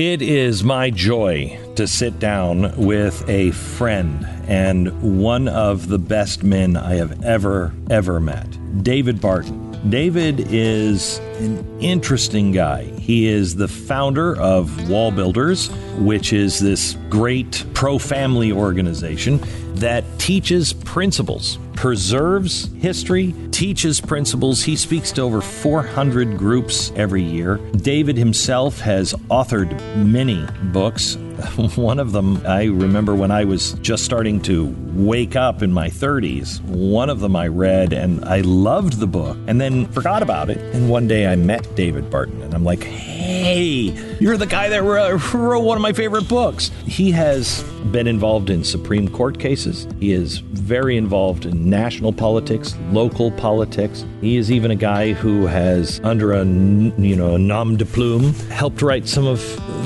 It is my joy to sit down with a friend and one of the best men I have ever, ever met, David Barton. David is an interesting guy. He is the founder of WallBuilders, which is this great pro family organization that teaches principles, preserves history, teaches principles. He speaks to over 400 groups every year. David himself has authored many books. One of them, I remember when I was just starting to wake up in my 30s. One of them I read and I loved the book and then forgot about it. And one day I met David Barton and I'm like, hey, you're the guy that wrote one of my favorite books. He has been involved in Supreme Court cases. He is very involved in national politics, local politics. He is even a guy who has, under a you know a nom de plume, helped write some of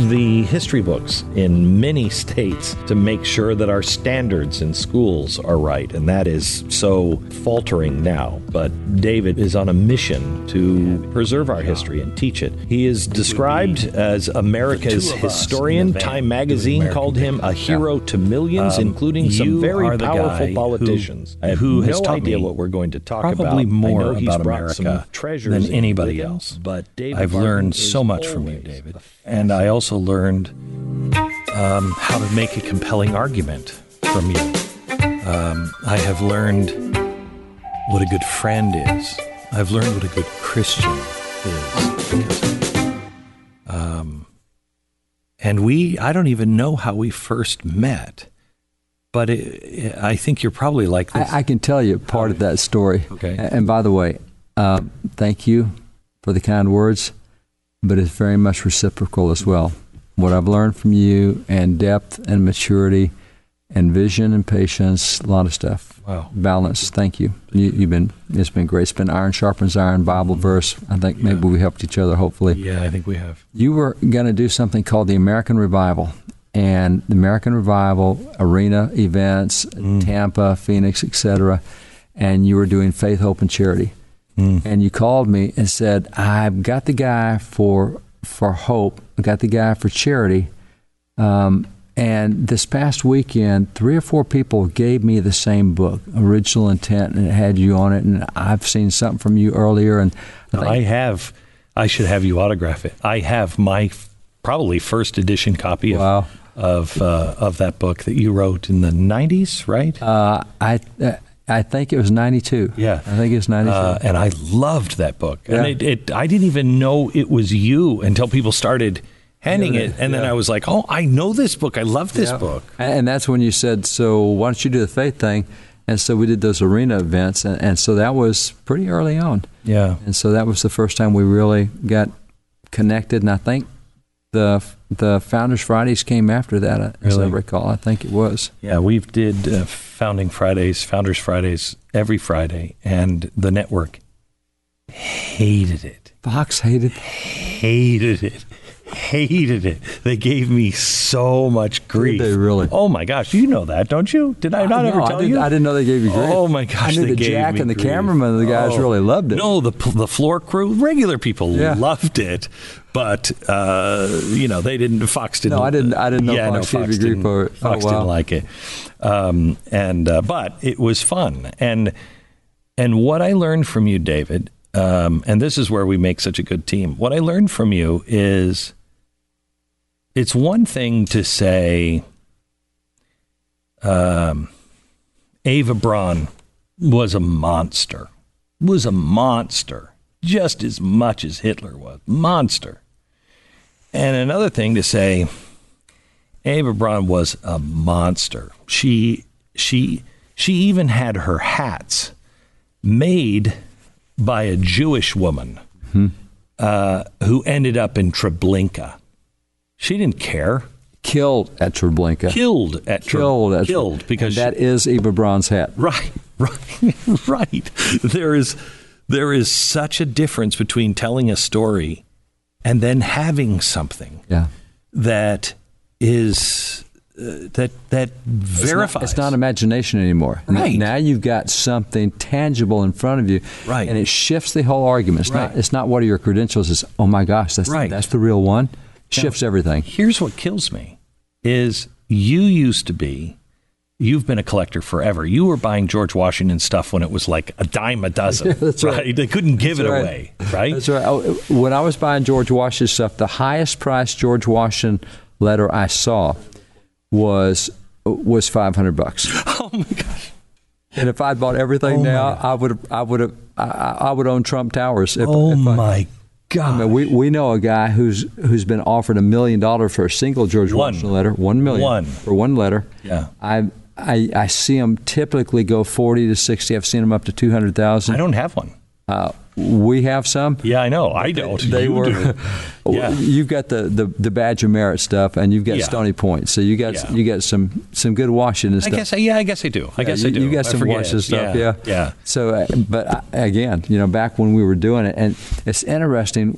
the history books in many states to make sure that our standards in schools are right, and that is so faltering now. But David is on a mission to preserve our history and teach it. He is described as America's historian. Time magazine called him a hero to millions, um, including some very powerful politicians. Who, who has no idea what we're going to talk probably about. Probably more about America than anybody else. But David I've learned so much from you, David, and I also learned um, how to make a compelling argument from you. Um, I have learned what a good friend is. I've learned what a good Christian is. Um, and we, I don't even know how we first met, but it, I think you're probably like this. I, I can tell you part of that story. Okay. And by the way, uh, thank you for the kind words, but it's very much reciprocal as well. What I've learned from you and depth and maturity and vision and patience, a lot of stuff. Wow. Balance. Thank you. you you've been. It's been great. It's been iron sharpens iron. Bible verse. I think maybe we helped each other. Hopefully. yeah, I think we have. You were going to do something called the American Revival. And the American Revival arena events, Tampa, Phoenix, etc. And you were doing faith, hope, and charity. And you called me and said, "I've got the guy for for hope. I got the guy for charity." Um, and this past weekend, three or four people gave me the same book, Original Intent, and it had you on it. And I've seen something from you earlier, and I I have. I should have you autograph it. I have my f- probably first edition copy of Wow. of uh, of that book that you wrote in the '90s, right? Uh, I uh, I think it was ninety two. Yeah. I think it was ninety two. Uh, and I loved that book. And it, it, I didn't even know it was you until people started handing it, and then. I was like, "Oh, I know this book. I love this book." and that's when you said, "So why don't you do the faith thing?" And so we did those arena events, and, and so that was pretty early on. Yeah, And so that was the first time we really got connected. And I think the the Founders Fridays came after that, uh, as I recall. I think it was. yeah. we've did uh, Founding Fridays, Founders Fridays every Friday, and the network hated it. Fox hated. hated it. Hated it. They gave me so much grief. they really? Oh my gosh, you know that, don't you? Did I not No, ever I tell didn't, you? I didn't know they gave you grief. Oh my gosh, I knew the Jack and the grief. cameraman, the guys Oh. really loved it. No, the the floor crew, regular people Yeah. loved it, but uh, you know they didn't. Fox didn't. No, I didn't- I didn't know yeah, Fox no, Fox didn't, for. Oh, Fox wow. didn't like it, um, and uh, but it was fun, and and what I learned from you, David, um, and this is where we make such a good team. What I learned from you is, it's one thing to say, um, Eva Braun was a monster, was a monster, just as much as Hitler was monster. And another thing to say, Eva Braun was a monster. She she she even had her hats made by a Jewish woman uh, who ended up in Treblinka. She didn't care. Killed at Treblinka. Killed at Tre- Killed at killed because and that is Eva Braun's hat. Right, right, right. There is there is such a difference between telling a story and then having something Yeah. that is uh, that that verifies. It's not imagination anymore. Right. Now you've got something tangible in front of you. Right. And it shifts the whole argument. It's Right. not it's not what are your credentials, it's oh my gosh, that's Right. that's the real one. Shifts everything. Here's what kills me is you used to be you've been a collector forever. You were buying George Washington stuff when it was like a dime a dozen. Yeah, that's right. right. They couldn't give that's it right. away, right? That's right. Oh, when I was buying George Washington stuff, the highest price George Washington letter I saw was was 500 bucks. Oh my gosh. And if I'd bought everything oh now, I would I would have I, I, would own Trump Towers. If, oh if I, my God! I mean, we we know a guy who's who's been offered a million dollars for a single George one. Washington letter, one million one. for one letter. Yeah, I. I, I see them typically go 40 to 60. I've seen them up to 200,000. I don't have one. Uh, we have some. Yeah, I know. I don't. They, they were. yeah. You've got the, the, the badge of merit stuff, and you've got yeah. Stony Point. So you got yeah. you got some some good Washington stuff. I guess. Yeah, I guess I do. I guess you, I do. You got I some Washington stuff. Yeah. Yeah. So, uh, but uh, again, you know, back when we were doing it, and it's interesting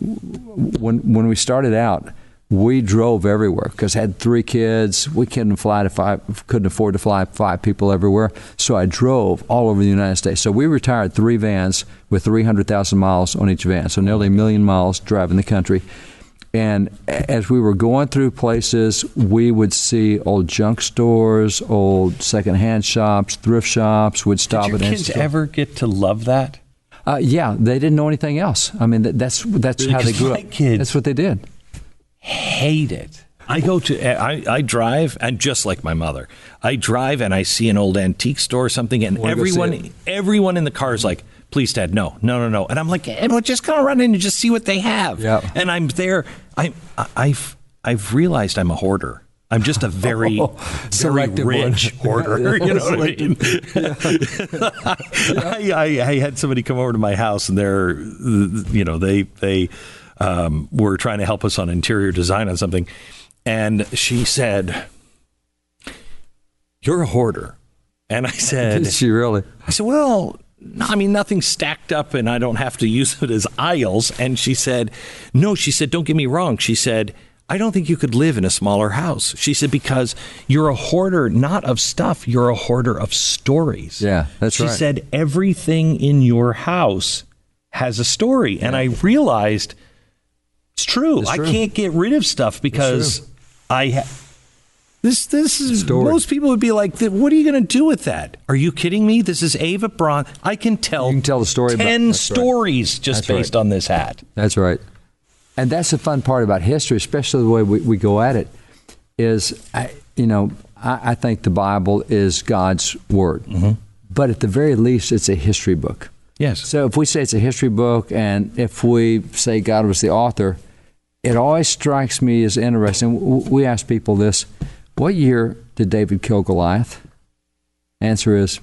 when when we started out we drove everywhere because I had three kids. We couldn't fly to five, couldn't afford to fly five people everywhere. So I drove all over the United States. So we retired three vans with 300,000 miles on each van. So nearly a million miles driving the country. And as we were going through places, we would see old junk stores, old secondhand shops, thrift shops. Would stop Did your kids ever get to love that? Uh, yeah, they didn't know anything else. I mean, that's that's really, how they grew up. Kids, that's what they did hate it. I go to eh, I, I drive and just like my mother, I drive and I see an old antique store or something, and everyone everyone in the car is like, "Please, Dad, no, no, no, no," and I'm like, "And we're just gonna run in and just see what they have." Yeah. And I'm there. I I've I've realized I'm a hoarder. I'm just a very, oh, very rich one. hoarder. you know what I mean? I, I, I had somebody come over to my house, and they're, you know, they they um, were trying to help us on interior design on something, and she said, "You're a hoarder," and I said, "Is she really?" I said, "Well." I mean, nothing stacked up and I don't have to use it as aisles. And she said, No, she said, don't get me wrong. She said, I don't think you could live in a smaller house. She said, because you're a hoarder not of stuff, you're a hoarder of stories. Yeah, that's she right. She said, everything in your house has a story. Yeah. And I realized it's true. It's I true. can't get rid of stuff because I. Ha- this this is Story. most people would be like, "What are you going to do with that?" Are you kidding me? This is Eva Braun. I can tell. You can tell the story. Ten about, stories right. just that's based right. on this hat. That's right, and that's the fun part about history, especially the way we, we go at it. Is I, you know, I, I think the Bible is God's word, mm-hmm. but at the very least, it's a history book. Yes. So if we say it's a history book, and if we say God was the author, it always strikes me as interesting. We ask people this What year did David kill Goliath? Answer is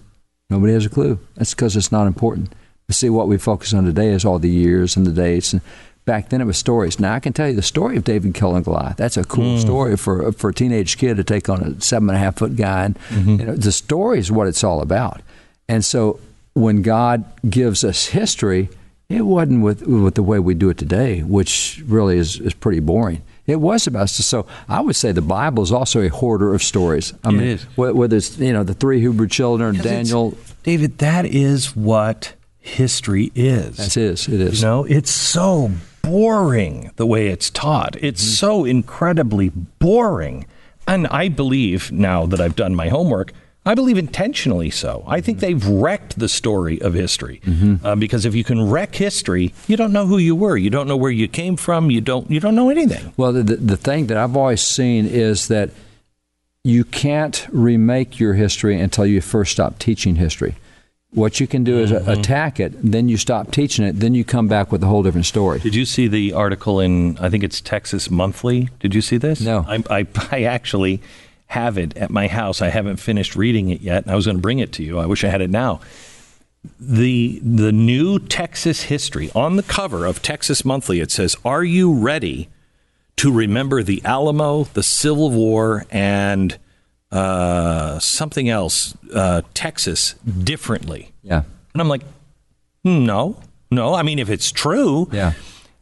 nobody has a clue. That's because it's not important. But see, what we focus on today is all the years and the dates. And back then it was stories. Now I can tell you the story of David killing Goliath. That's a cool mm. story for for a teenage kid to take on a seven and a half foot guy. And mm-hmm. you know, the story is what it's all about. And so when God gives us history, it wasn't with with the way we do it today, which really is, is pretty boring. It was about so. I would say the Bible is also a hoarder of stories. I it mean, is. whether it's you know the three Hebrew children, Daniel, David. That is what history is. That is. It is. You know, it's so boring the way it's taught. It's mm-hmm. so incredibly boring. And I believe now that I've done my homework I believe intentionally so. I think they've wrecked the story of history mm-hmm. uh, because if you can wreck history, you don't know who you were, you don't know where you came from, you don't you don't know anything. Well, the the thing that I've always seen is that you can't remake your history until you first stop teaching history. What you can do is mm-hmm. attack it, then you stop teaching it, then you come back with a whole different story. Did you see the article in I think it's Texas Monthly? Did you see this? No. I, I, I actually have it at my house. I haven't finished reading it yet. I was going to bring it to you. I wish I had it now. The the new Texas history on the cover of Texas Monthly it says, "Are you ready to remember the Alamo, the Civil War, and uh, something else, uh, Texas differently?" Yeah, and I'm like, no, no. I mean, if it's true, yeah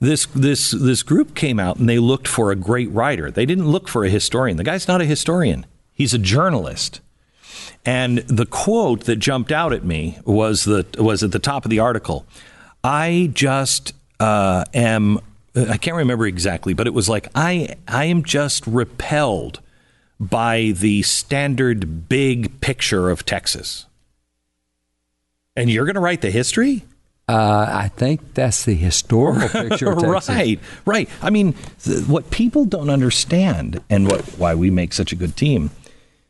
this this this group came out and they looked for a great writer. They didn't look for a historian. The guy's not a historian. He's a journalist. And the quote that jumped out at me was the was at the top of the article. I just uh, am I can't remember exactly, but it was like I I am just repelled by the standard big picture of Texas. And you're going to write the history? Uh, I think that's the historical picture right, right. I mean, th- what people don't understand, and what why we make such a good team.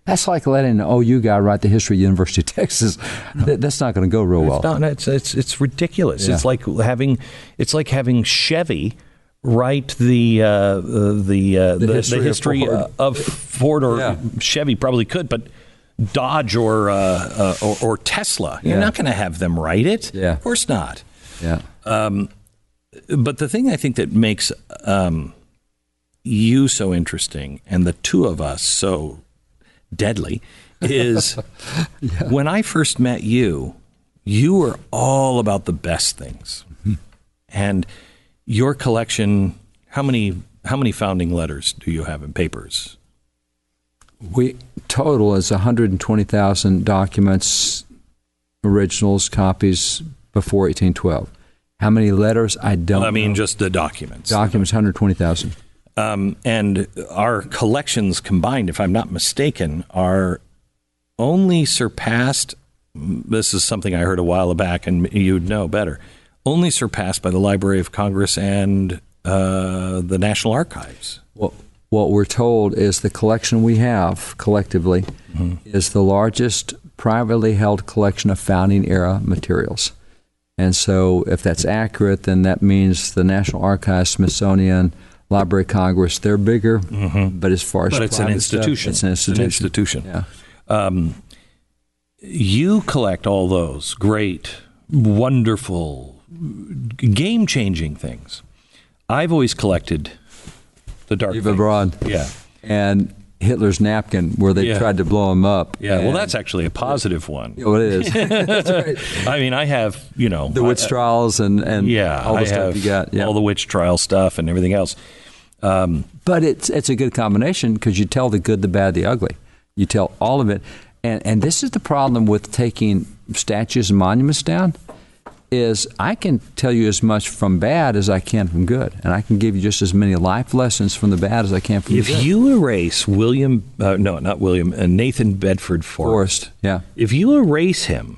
That's like letting an OU guy write the history of University of Texas. Th- that's not going to go real well. It's, not, it's, it's, it's ridiculous. Yeah. It's like having it's like having Chevy write the uh, uh, the, uh, the, the history history, of Ford. of Ford or Yeah. Chevy probably could, but Dodge or uh, uh, or, or Tesla, you're Yeah. not going to have them write it. Yeah. Of course not. Yeah. Um, But the thing I think that makes um, you so interesting and the two of us so deadly is when I first met you, you were all about the best things. And your collection, how many how many founding letters do you have in papers? We total is 120,000 documents, originals, copies before 1812. How many letters? I don't. I mean, know. just the documents. documents 120,000. Um, and our collections combined, if I'm not mistaken, are only surpassed. This is something I heard a while back, and you'd know better. Only surpassed by the Library of Congress and uh, the National Archives. What, what we're told is the collection we have collectively mm-hmm. is the largest privately held collection of founding era materials. And so, if that's accurate, then that means the National Archives, Smithsonian, Library of Congress, they're bigger. Mm-hmm. But as far as But it's an private stuff, institution. it's an It's an institution. institution. Yeah. Um, you collect all those great, wonderful, game changing things. I've always collected the dark. Eva. Braun. Yeah. And Hitler's napkin, where they Yeah. tried to blow him up. Yeah, well, that's actually a positive one. Oh, it is. Right. I mean, I have, you know, The witch I- uh, trials and, and yeah, all the I stuff have you got. Yeah. all the witch trial stuff and everything else. Um, but it's it's a good combination because you tell the good, the bad, the ugly. You tell all of it, and and this is the problem with taking statues and monuments down. Is I can tell you as much from bad as I can from good, and I can give you just as many life lessons from the bad as I can from If the good. you erase William, uh, no, not William, uh, Nathan Bedford Forrest, Forrest, yeah, if you erase him,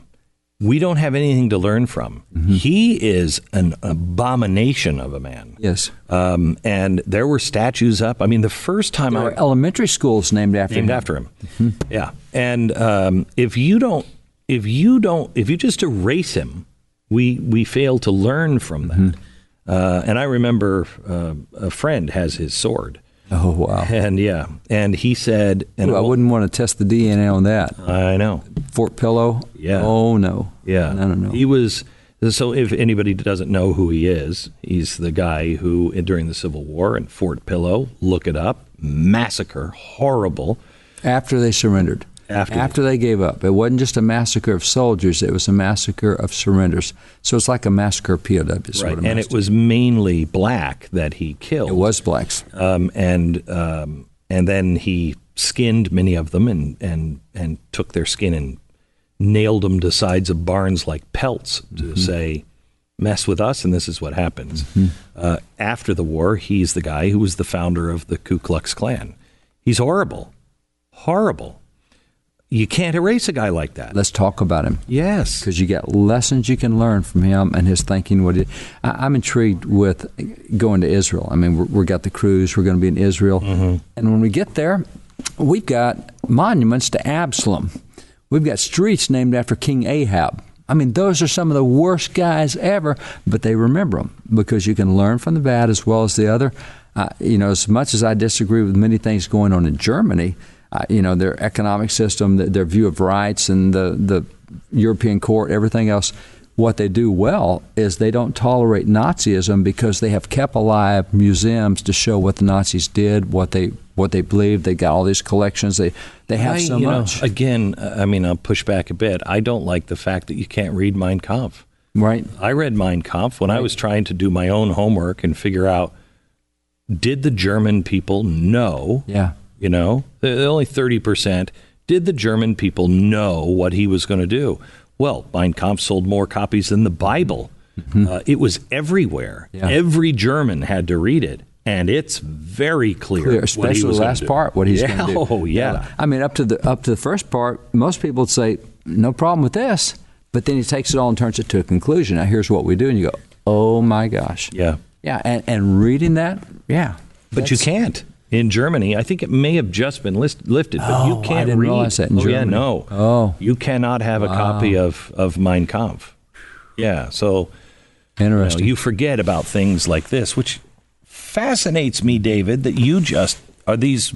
we don't have anything to learn from. Mm-hmm. He is an abomination of a man. yes. Um, and there were statues up. I mean, the first time There I are elementary schools named after named him. after him. Mm-hmm. Yeah, and um, if you don't, if you don't, if you just erase him, we we fail to learn from that. Mm-hmm. Uh, and I remember uh, a friend has his sword, Oh wow! and yeah, and he said, and Ooh, I wouldn't want to test the DNA on that. I know, Fort Pillow. Yeah. Oh no. yeah, No, no, no. He was. So, if anybody doesn't know who he is, he's the guy who, during the Civil War in Fort Pillow, look it up, massacre, horrible. After they surrendered. After they gave up. It wasn't just a massacre of soldiers, it was a massacre of surrenders. So it's like a massacre of POWs. Right, and it was mainly black that he killed. It was blacks. um, and um, and then he skinned many of them and and and took their skin and nailed them to sides of barns like pelts to say, "Mess with us, and this is what happens." Uh, after the war, he's the guy who was the founder of the Ku Klux Klan. He's horrible, horrible. You can't erase a guy like that. Let's talk about him Yes, because you got lessons you can learn from him and his thinking. What he, I, I'm intrigued with going to Israel. I mean, we got the cruise. We're going to be in Israel, and when we get there, we've got monuments to Absalom. We've got streets named after King Ahab. I mean, those are some of the worst guys ever, but they remember them because you can learn from the bad as well as the other. Uh, you know, as much as I disagree with many things going on in Germany, uh, you know, their economic system, their view of rights, and the, the European court, everything else, what they do well is they don't tolerate Nazism because they have kept alive museums to show what the Nazis did, what they what they believed. They got all these collections. They they have I- so you know, much, again, uh, I mean, I'll push back a bit. I don't like the fact that you can't read Mein Kampf. right? I read Mein Kampf when I was trying to do my own homework and figure out did the German people know, Yeah. You know, the- only 30%, did the German people know what he was going to do? Well, Mein Kampf sold more copies than the Bible. Uh, it was everywhere. Yeah. Every German had to read it, and it's very clear, Clear, what he especially was the last part, what he's yeah. going to do. Oh yeah. I mean, up to the up to the first part, most people would say no problem with this, but then he takes it all and turns it to a conclusion. Now, here's what we do, and you go, oh my gosh, Yeah. yeah, and, and reading that, yeah, But you can't. In Germany, I think it may have just been list, lifted, but Oh, you can't didn't read. realize that in oh, yeah, no. Oh. You cannot have a copy of, of Mein Kampf. Yeah, so you, know, Interesting. you forget about things like this, which fascinates me, David, that you just are these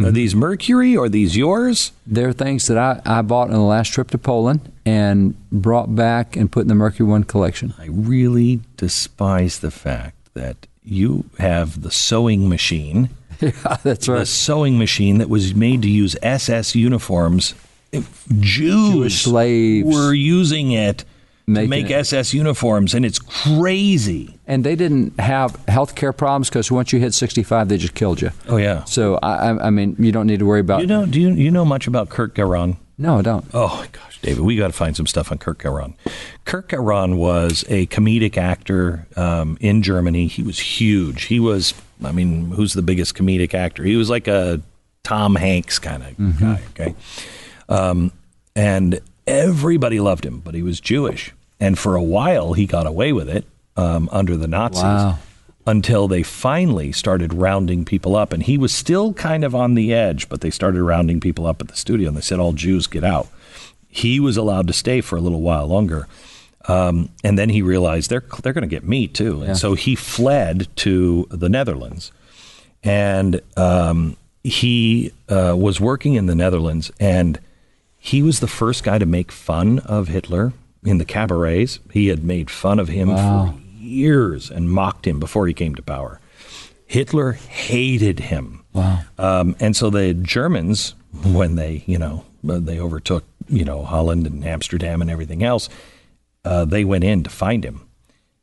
Mm-hmm. are these Mercury or these yours? They're things that I, I bought on the last trip to Poland and brought back and put in the Mercury One collection. I really despise the fact that you have the sewing machine yeah, that's the sewing machine that was made to use SS uniforms. If Jews Jewish slaves were using it to make it. SS uniforms, and it's crazy. And they didn't have health care problems because once you hit 65, they just killed you. Oh yeah. So, I, I- mean, you don't need to worry about You know? Do you you know much about Kurt Gerron? No, I don't. Oh my gosh, David, we got to find some stuff on Kurt Gerron. Kurt Gerron was a comedic actor um, in Germany. He was huge. He was, I mean, who's the biggest comedic actor? He was like a Tom Hanks kind of guy. Okay, um, and everybody loved him, but he was Jewish, and for a while he got away with it um, under the Nazis. Wow. Until they finally started rounding people up. And he was still kind of on the edge, but they started rounding people up at the studio and they said, All Jews get out. He was allowed to stay for a little while longer. Um, and then he realized they're, they're going to get me too. And Yeah. so he fled to the Netherlands. And um, he uh, was working in the Netherlands. And he was the first guy to make fun of Hitler in the cabarets. He had made fun of him Wow. for years and mocked him before he came to power. Hitler hated him. Wow. Um, and so the Germans, when they, you know, they overtook, you know, Holland and Amsterdam and everything else, uh, they went in to find him.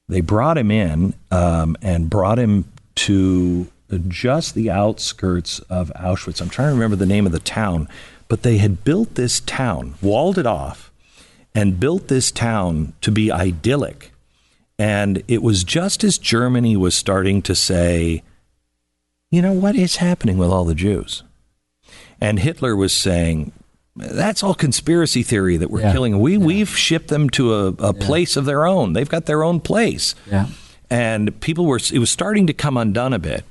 They brought him in um, and brought him to just the outskirts of Auschwitz. I'm trying to remember the name of the town, but they had built this town, walled it off, and built this town to be idyllic. And it was just as Germany was starting to say, you know, what is happening with all the Jews? And Hitler was saying, that's all conspiracy theory that we're Yeah. killing. We, We've shipped them to a, a place of their own. They've got their own place. Yeah. And people were, it was starting to come undone a bit.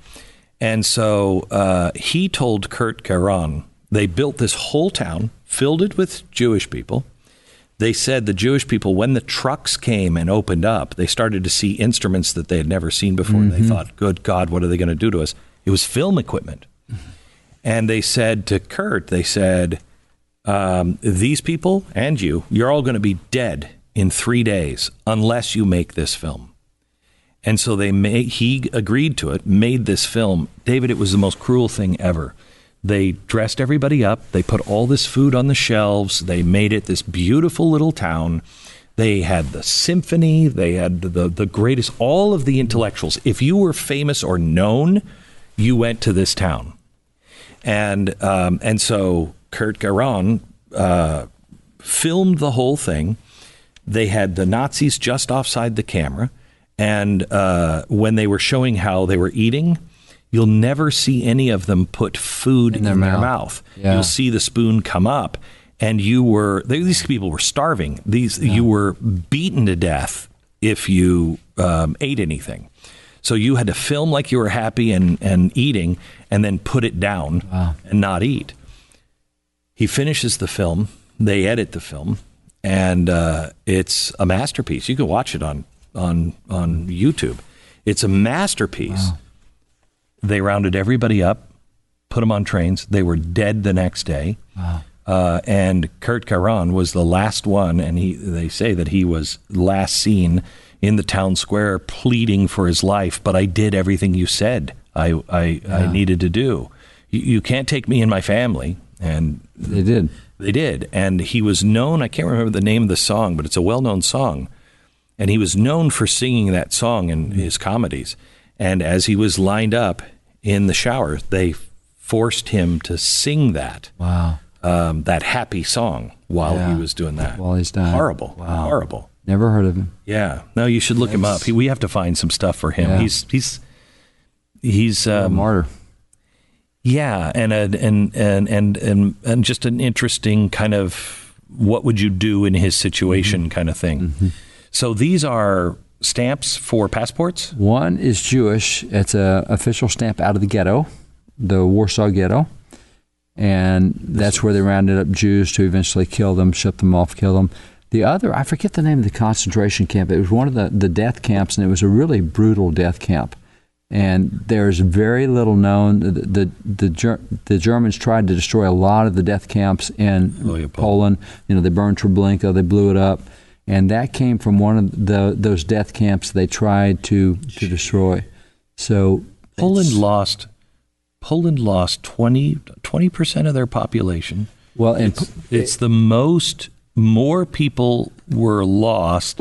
And so uh, he told Kurt Gerron, they built this whole town, filled it with Jewish people. They said the Jewish people, when the trucks came and opened up, they started to see instruments that they had never seen before. And they thought, good God, what are they going to do to us? It was film equipment. And they said to Kurt, they said, um, these people and you, you're all going to be dead in three days unless you make this film. And so they made, he agreed to it, made this film. David, it was the most cruel thing ever. They dressed everybody up. They put all this food on the shelves. They made it this beautiful little town. They had the symphony. They had the, the greatest, all of the intellectuals. If you were famous or known, you went to this town. And, um, and so Kurt Gerron uh, filmed the whole thing. They had the Nazis just offside the camera. And uh, when they were showing how they were eating, you'll never see any of them put food in, their their mouth. mouth. Yeah. You'll see the spoon come up, and you were they, these people were starving. These you were beaten to death if you um, ate anything. So you had to film like you were happy and, and eating, and then put it down and not eat. He finishes the film. They edit the film, and uh, it's a masterpiece. You can watch it on on on YouTube. It's a masterpiece. They rounded everybody up, put them on trains. They were dead the next day. Uh, and Kurt Gerron was the last one, and he they say that he was last seen in the town square pleading for his life. But I did everything you said I I, I needed to do. You, you can't take me and my family, and They did. they did. And he was known, I can't remember the name of the song, but it's a well known song. And he was known for singing that song in his comedies. And as he was lined up in the shower, they forced him to sing that, Wow. um, that happy song while Yeah. he was doing that. While he's dying. Horrible. Wow. Horrible. Never heard of him. Yeah. No, you should look him up. He, we have to find some stuff for him. Yeah. He's he's he's a um, martyr. Yeah, and a, and and and and and just an interesting kind of what would you do in his situation Mm-hmm. kind of thing. So these are stamps for passports. One is Jewish. It's a official stamp out of the ghetto, the Warsaw Ghetto, and that's where they rounded up Jews to eventually kill them, ship them off, kill them. The other, I forget the name of the concentration camp. It was one of the, the death camps, and it was a really brutal death camp. And there's very little known. The the the, Ger- the Germans tried to destroy a lot of the death camps in oh, Leopold. Poland. You know, they burned Treblinka, they blew it up, and that came from one of the those death camps they tried to to destroy. So Poland lost Poland lost 20 percent of their population. well, and It's, it's the most more people were lost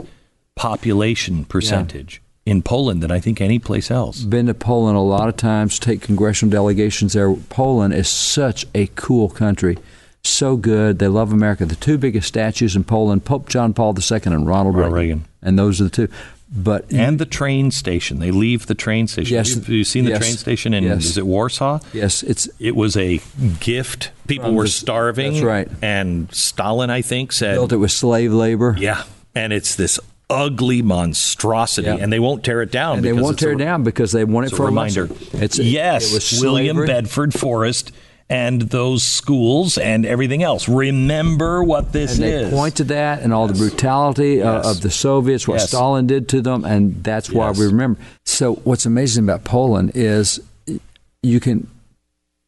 population percentage in Poland than I think any place else. been to Poland a lot of times, take congressional delegations there. Poland is such a cool country. So good. They love America. The two biggest statues in Poland, Pope John Paul II and Ronald Ronald Reagan. Reagan. And those are the two. But And the train station. They leave the train station. Yes. Have you, seen the Yes. train station in Yes. is it Warsaw? yes, it's It was a gift. People were the- starving. that's right. And Stalin, I think, said, built it with slave labor. "Yeah." And it's this ugly monstrosity, Yeah. and they won't tear it down. And they won't it's a tear it down because they want it for a reminder. It's yes, it William slavery. Bedford Forrest and those schools and everything else. Remember what this And they is. point to that and all the brutality uh, Yes. of the Soviets, what Yes. Stalin did to them, and that's why Yes. we remember. So, what's amazing about Poland is you can,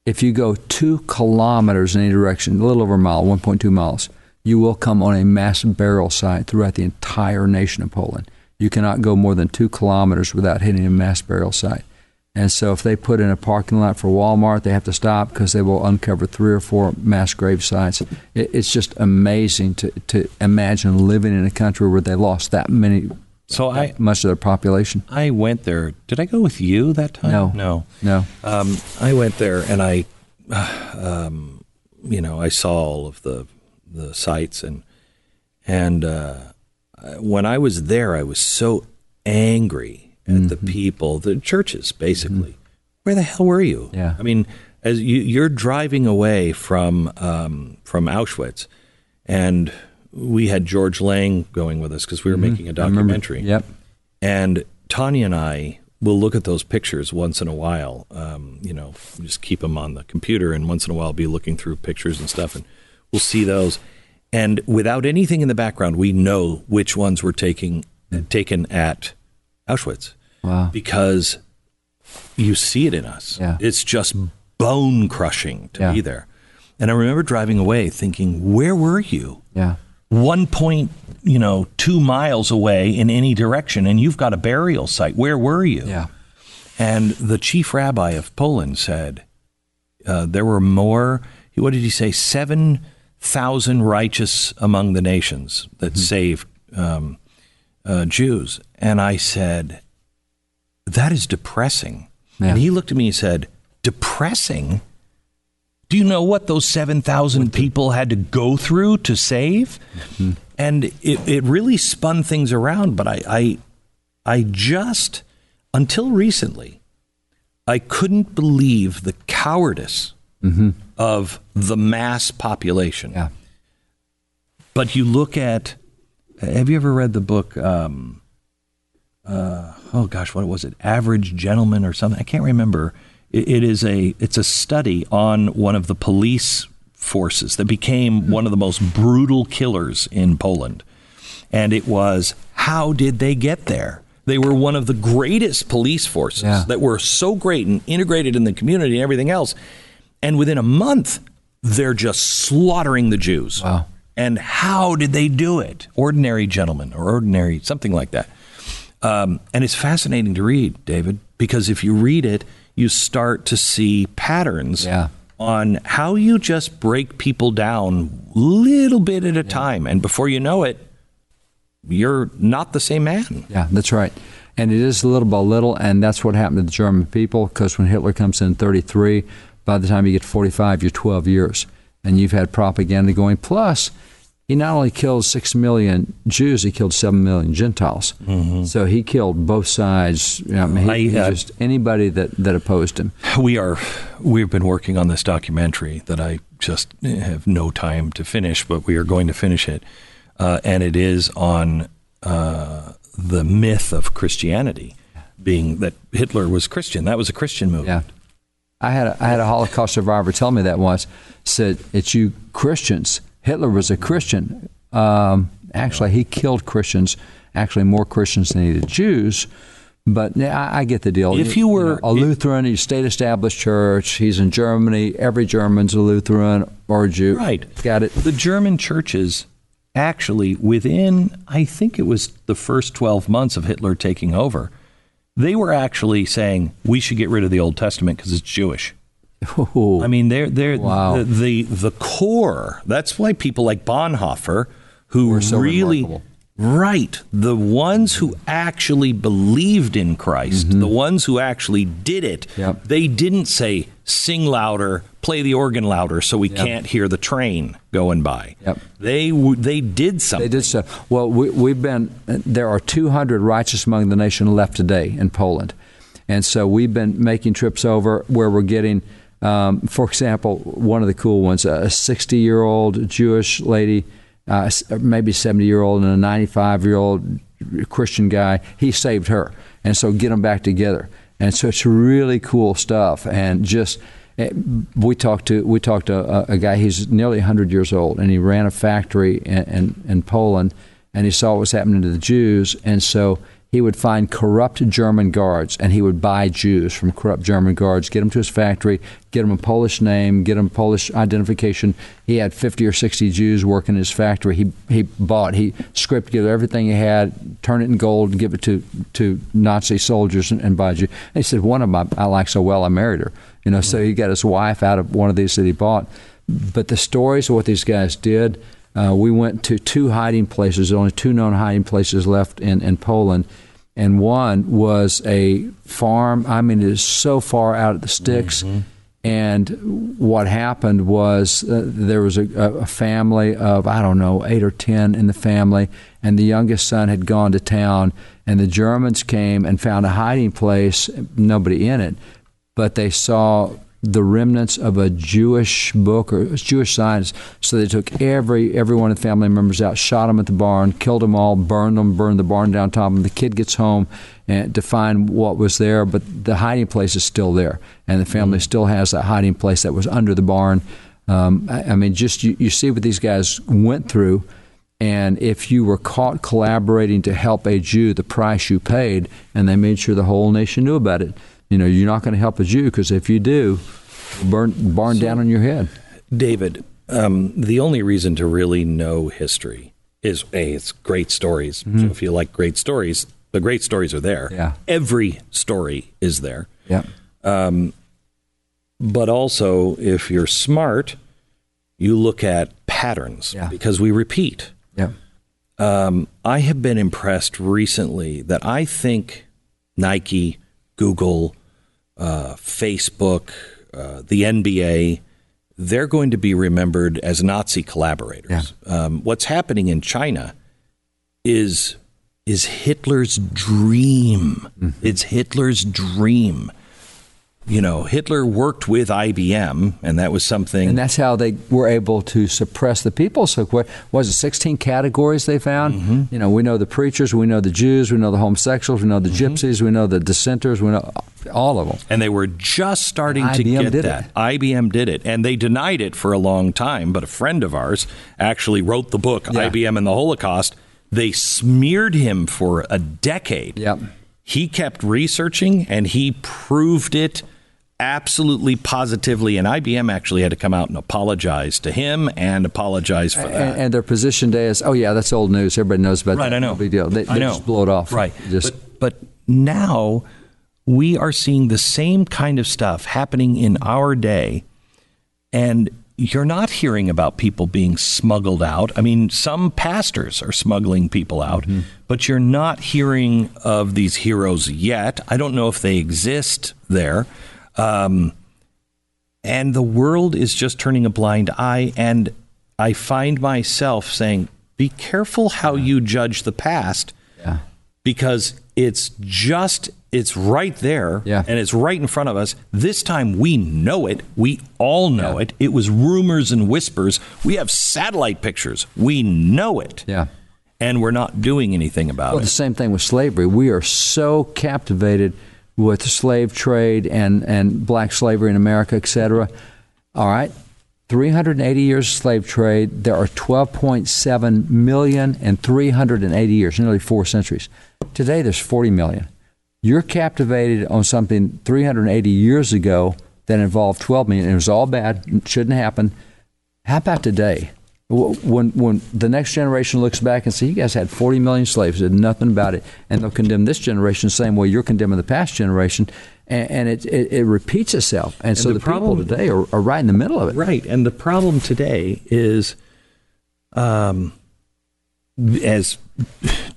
if you go two kilometers in any direction, a little over a mile, 1.2 miles, you will come on a mass burial site throughout the entire nation of Poland. You cannot go more than two kilometers without hitting a mass burial site. And so, if they put in a parking lot for Walmart, they have to stop because they will uncover three or four mass grave sites. It, it's just amazing to, to imagine living in a country where they lost that many, so I, much of their population. I went there. Did I go with you that time? No. No. No, Um, I went there and I, um, you know, I saw all of the the sites and and uh, when I was there, I was so angry at the people, the churches, basically. Where the hell were you? Yeah. I mean, as you, you're driving away from um, from Auschwitz, and we had George Lang going with us because we were making a documentary. Yep. And Tanya and I will look at those pictures once in a while. Um, you know, just keep them on the computer, and once in a while be looking through pictures and stuff, and we'll see those. And without anything in the background, we know which ones were taking taken at Auschwitz Wow. because you see it in us. Yeah. It's just bone crushing to Yeah. be there. And I remember driving away thinking, where were you? Yeah. one point, you know, two miles away in any direction, and you've got a burial site. Where were you? Yeah. And the chief rabbi of Poland said uh, there were more. What did he say? Seven thousand righteous among the nations that saved um, uh, Jews. And I said, that is depressing. Yeah. And he looked at me and said, depressing. Do you know what those 7,000 people had to go through to save? And it, it really spun things around. But I, I, I just, until recently, I couldn't believe the cowardice of the mass population. Yeah. But you look at, have you ever read the book? Um, uh, oh gosh, what was it? Average Gentleman or something? I can't remember. It, it is a it's a study on one of the police forces that became one of the most brutal killers in Poland, and it was how did they get there? They were one of the greatest police forces Yeah. that were so great and integrated in the community and everything else. And within a month, they're just slaughtering the Jews. Wow. And how did they do it? Ordinary gentlemen or ordinary, something like that. Um, and it's fascinating to read, David, because if you read it, you start to see patterns Yeah. on how you just break people down little bit at a time. And before you know it, you're not the same man. Yeah, that's right. And it is little by little, and that's what happened to the German people. Because when Hitler comes in 33, by the time you get 45, you're 12 years, and you've had propaganda going. Plus, he not only killed six million Jews, he killed seven million Gentiles. Mm-hmm. So he killed both sides. I mean, he, I, uh, just anybody that, that opposed him. We are we've been working on this documentary that I just have no time to finish, but we are going to finish it, uh, and it is on uh, the myth of Christianity, being that Hitler was Christian. That was a Christian movement. Yeah. I had a, I had a Holocaust survivor tell me that once. Said it's you Christians Hitler was a Christian. Um, actually, he killed Christians, actually more Christians than he did Jews. But I, I get the deal. If you were you know, a Lutheran, a state established church, he's in Germany. Every German's a Lutheran or a Jew. Right. Got it. The German churches actually, within, I think it was the first 12 months of Hitler taking over, they were actually saying we should get rid of the Old Testament because it's Jewish. Ooh. I mean, they're they're wow. the, the, the core. That's why people like Bonhoeffer, who were so really remarkable. right, the ones who actually believed in Christ, mm-hmm. the ones who actually did it. Yep. They didn't say sing louder, play the organ louder, so we yep. can't hear the train going by. Yep. They they did something. They did so. Well, we, we've been. There are 200 righteous among the nation left today in Poland, and so we've been making trips over where we're getting um, for example, one of the cool ones, a 60 year old Jewish lady, uh, maybe 70 year old, and a 95 year old Christian guy, he saved her. And so get them back together. And so it's really cool stuff. And just, Eh, we talked to we talked to a, a, guy. He's nearly 100 years old, and he ran a factory in, in, in Poland, and he saw what was happening to the Jews, and so he would find corrupt German guards and he would buy Jews from corrupt German guards, get them to his factory, get them a Polish name, get them Polish identification. He had 50 or 60 Jews working in his factory. He, he bought, he scraped together everything he had, turn it in gold, and give it to, to Nazi soldiers and, and buy Jews. And he said, One of them I, I like so well, I married her. You know, so he got his wife out of one of these that he bought. But the stories of what these guys did, uh, we went to two hiding places, only two known hiding places left in, in Poland. And one was a farm. I mean, it is so far out of the sticks. Mm-hmm. And what happened was uh, there was a, a, family of, I don't know, eight or 10 in the family, and the youngest son had gone to town, and the Germans came and found a hiding place, nobody in it, but they saw the remnants of a Jewish book or Jewish science. So they took every every one of the family members out, shot them at the barn, killed them all, burned them, burned the barn down top. And the kid gets home and to find what was there, but the hiding place is still there, and the family mm-hmm. still has that hiding place that was under the barn. Um, I, I, mean, just you, you see what these guys went through. And if you were caught collaborating to help a Jew, the price you paid, and they made sure the whole nation knew about it. You know, you're not going to help a Jew because if you do, burn barn so, down on your head. David, um, the only reason to really know history is a it's great stories. Mm-hmm. So if you like great stories, the great stories are there. Yeah, every story is there. Yeah. Um, but also, if you're smart, you look at patterns yeah. because we repeat. Yeah. Um, I have been impressed recently that I think Nike, Google, uh, Facebook, uh, the NBA, they're going to be remembered as Nazi collaborators. Yeah. Um, what's happening in China is is Hitler's dream. Mm-hmm. It's Hitler's dream you know, Hitler worked with IBM, and that was something. And that's how they were able to suppress the people so quick. Was it 16 categories they found? Mm-hmm. You know, we know the preachers, we know the Jews, we know the homosexuals, we know the mm-hmm. gypsies, we know the dissenters, we know all of them. And they were just starting to get that. It. IBM did it, and they denied it for a long time. But a friend of ours actually wrote the book yeah. IBM and the Holocaust. They smeared him for a decade. Yep. He kept researching, and he proved it absolutely positively and IBM actually had to come out and apologize to him and apologize for that. And, and their position today is, oh yeah, that's old news. Everybody knows about right, that. I know. No big deal. They, they I know. just blow it off. Right. Just but, but now we are seeing the same kind of stuff happening in our day and you're not hearing about people being smuggled out. I mean, some pastors are smuggling people out, mm-hmm. but you're not hearing of these heroes yet. I don't know if they exist there. Um, and the world is just turning a blind eye. And I find myself saying, be careful how you judge the past Yeah. because it's just it's right there Yeah. and it's right in front of us this time we know it we all know Yeah. it it was rumors and whispers we have satellite pictures we know it Yeah. and we're not doing anything about Well, the same thing with slavery. We are so captivated with the slave trade and, and black slavery in America, et cetera. All right. 380 years of slave trade. There are 12.7 million in 380 years, nearly four centuries. Today, there's 40 million. You're captivated on something 380 years ago that involved 12 million. It was all bad, shouldn't happen. How about today? Wh- When when the next generation looks back and say, "You guys had 40 million slaves, did nothing about it," and they'll condemn this generation the same way you're condemning the past generation, and, and it, it it repeats itself. And, so the the, problem- people today are, are right in the middle of it. right and the problem today is um as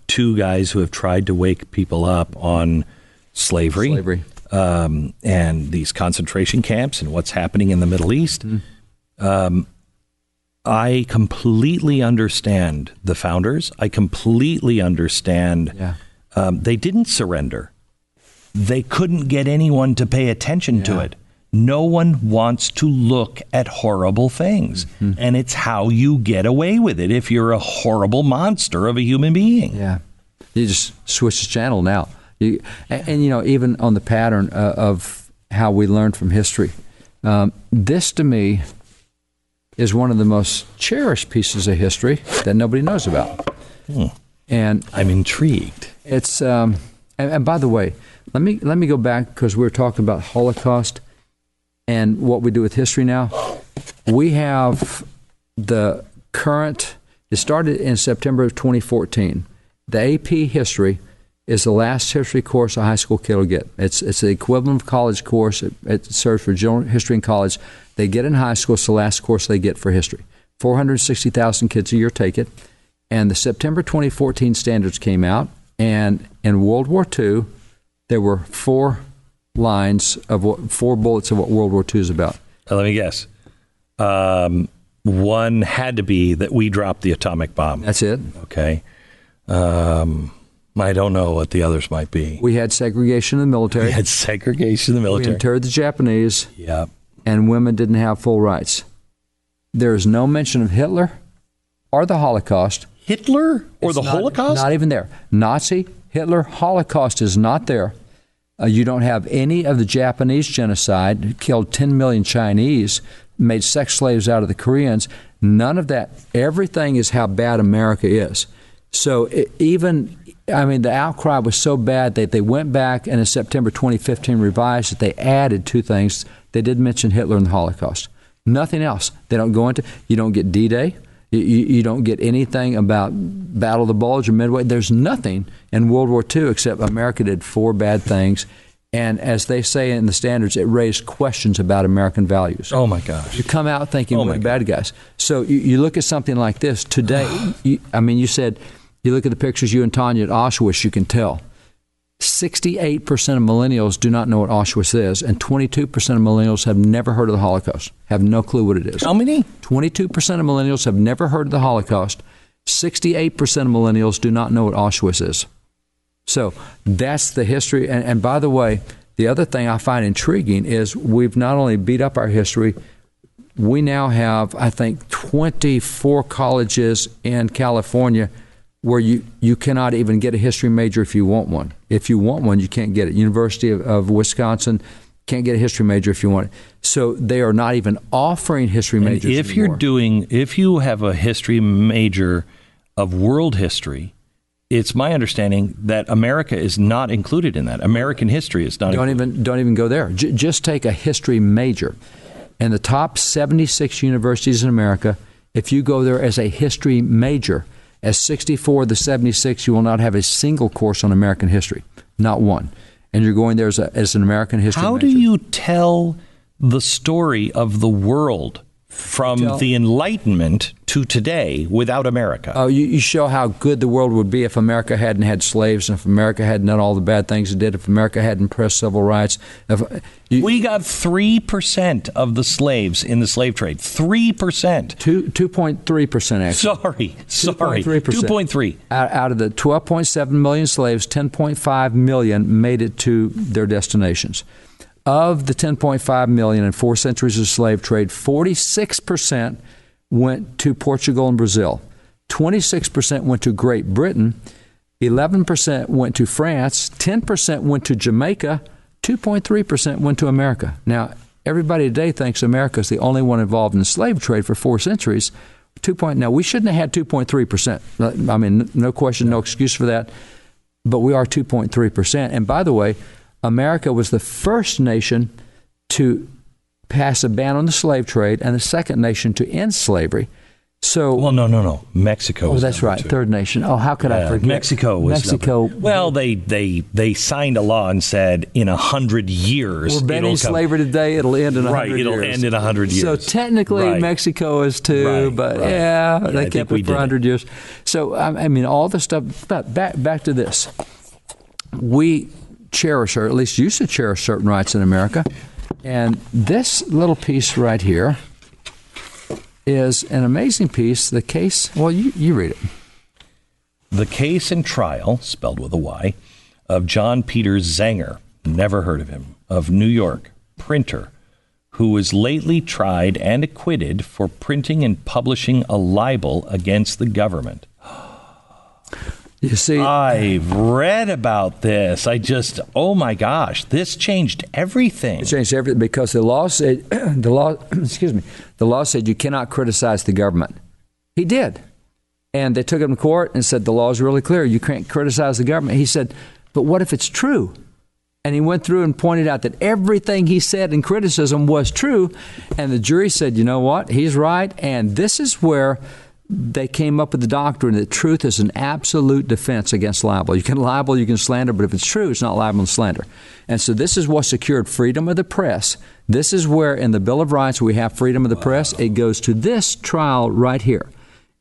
two guys who have tried to wake people up on slavery, Slavery. Um, and these concentration camps and what's happening in the Middle East. Um, I completely understand the founders. I completely understand. Yeah. Um, they didn't surrender. They couldn't get anyone to pay attention to it. No one wants to look at horrible things. Mm-hmm. And it's how you get away with it if you're a horrible monster of a human being. Yeah, you just switch the channel now. You, and, and, you know, even on the pattern uh, of how we learn from history, um, this to me is one of the most cherished pieces of history that nobody knows about. And I'm intrigued. it's um, and, and by the way, let me let me go back because we were talking about Holocaust and what we do with history now. We have the current. It started in September of 2014. The AP history is the last history course a high school kid will get. It's it's the equivalent of college course. It, it serves for general history in college. They get in high school. It's the last course they get for history. 460,000 kids a year take it. And the September 2014 standards came out, and in World War II, there were four lines of what four bullets of what World War II is about. Let me guess. Um, one had to be that we dropped the atomic bomb. That's it. Okay. Um, I don't know what the others might be. We had segregation in the military. We had segregation in the military. We interred the Japanese, yeah. and women didn't have full rights. There is no mention of Hitler or the Holocaust. Hitler or It's the not- Holocaust? Not even there. Nazi, Hitler, Holocaust is not there. Uh, you don't have any of the Japanese genocide, killed 10 million Chinese, made sex slaves out of the Koreans. None of that. Everything is how bad America is. So it, even, I mean, the outcry was so bad that they went back and in September 2015 revised that They added two things. They did mention Hitler and the Holocaust. Nothing else. They don't go into. You don't get D-Day. You, you, don't get anything about Battle of the Bulge or Midway. There's nothing in World War II except America did four bad things. And as they say in the standards, it raised questions about American values. oh my gosh. You come out thinking Oh, we're bad guys. So you, you look at something like this today. you, I mean, you said you look at the pictures you and Tanya at Auschwitz. You can tell. 68% of millennials do not know what Auschwitz is, and 22% of millennials have never heard of the Holocaust, have no clue what it is. How many? 22% of millennials have never heard of the Holocaust. 68% of millennials do not know what Auschwitz is. So that's the history. And, and by the way, the other thing I find intriguing is we've not only beat up our history, we now have, I think, 24 colleges in California where you, you cannot even get a history major if you want one. If you want one, you can't get it. University of, of Wisconsin can't get a history major if you want it. So they are not even offering history And majors if you're doing, if you have a history major of world history, it's my understanding that America is not included in that. American history is not. Don't included. even don't even go there. J- just take a history major, and the top 76 universities in America. If you go there as a history major, as 64 of the 76, you will not have a single course on American history, not one. And you're going there as, a, as an American history How major. do you tell the story of the world from the Enlightenment to today without America. Oh, you, you, show how good the world would be if America hadn't had slaves, and if America hadn't done all the bad things it did, if America hadn't pressed civil rights. If, you, we got three percent of the slaves in the slave trade. Three percent. Two two point three percent. Actually, sorry, sorry, two point three. Out, out of the twelve point seven million slaves, ten point five million made it to their destinations. Of the 10.5 million in four centuries of slave trade, 46 percent went to Portugal and Brazil. 26% went to Great Britain. 11% went to France. 10% went to Jamaica. 2.3% went to America. Now, everybody today thinks America is the only one involved in the slave trade for four centuries. Two point, now, we shouldn't have had 2.3%. I mean, no question, no excuse for that. But we are 2.3%. And by the way, America was the first nation to pass a ban on the slave trade and the second nation to end slavery. So well, no, no, no. Mexico. Oh, that's right. Two. Third nation. Oh, how could yeah, I forget? Mexico was Mexico. Number. Well, they they they signed a law and said in a hundred years we're banning slavery today. It'll end in a right. It'll years. end in a hundred years. So technically, right. Mexico is too, right, but right. yeah, yeah, they kept it for hundred years. So I mean, all the stuff. But back back to this, we cherish, or at least used to cherish, certain rights in America. And this little piece right here is an amazing piece. The case, well, you, you read it. The case and trial, spelled with a Y, of John Peter Zenger, never heard of him, of New York, printer, who was lately tried and acquitted for printing and publishing a libel against the government. You see, I've read about this. I just, oh my gosh, this changed everything. It changed everything because the law said, the law, excuse me, the law said you cannot criticize the government. He did. And they took him to court and said, the law is really clear. You can't criticize the government. He said, but what if it's true? And he went through and pointed out that everything he said in criticism was true. And the jury said, you know what? He's right. And this is where they came up with the doctrine that truth is an absolute defense against libel. You can libel, you can slander, but if it's true, it's not libel and slander. And so this is what secured freedom of the press. This is where in the Bill of Rights we have freedom of the wow. press. It goes to this trial right here.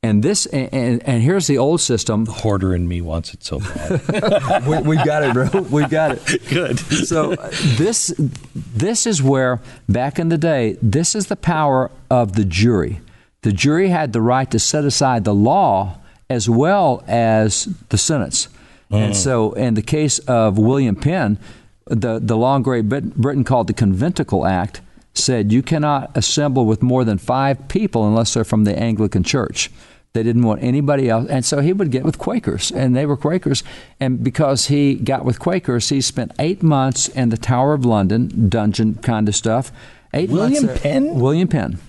And this, and, and, and, here's the old system. The hoarder in me wants it so bad. we, we got it, bro. We got it. Good. so uh, this, this is where back in the day, this is the power of the jury the jury had the right to set aside the law as well as the sentence. Mm. And so, in the case of William Penn, the, the law in Great Britain called the Conventicle Act said you cannot assemble with more than five people unless they're from the Anglican Church. They didn't want anybody else. And so he would get with Quakers, and they were Quakers. And because he got with Quakers, he spent eight months in the Tower of London, dungeon kind of stuff. Eight William months, Penn? William Penn.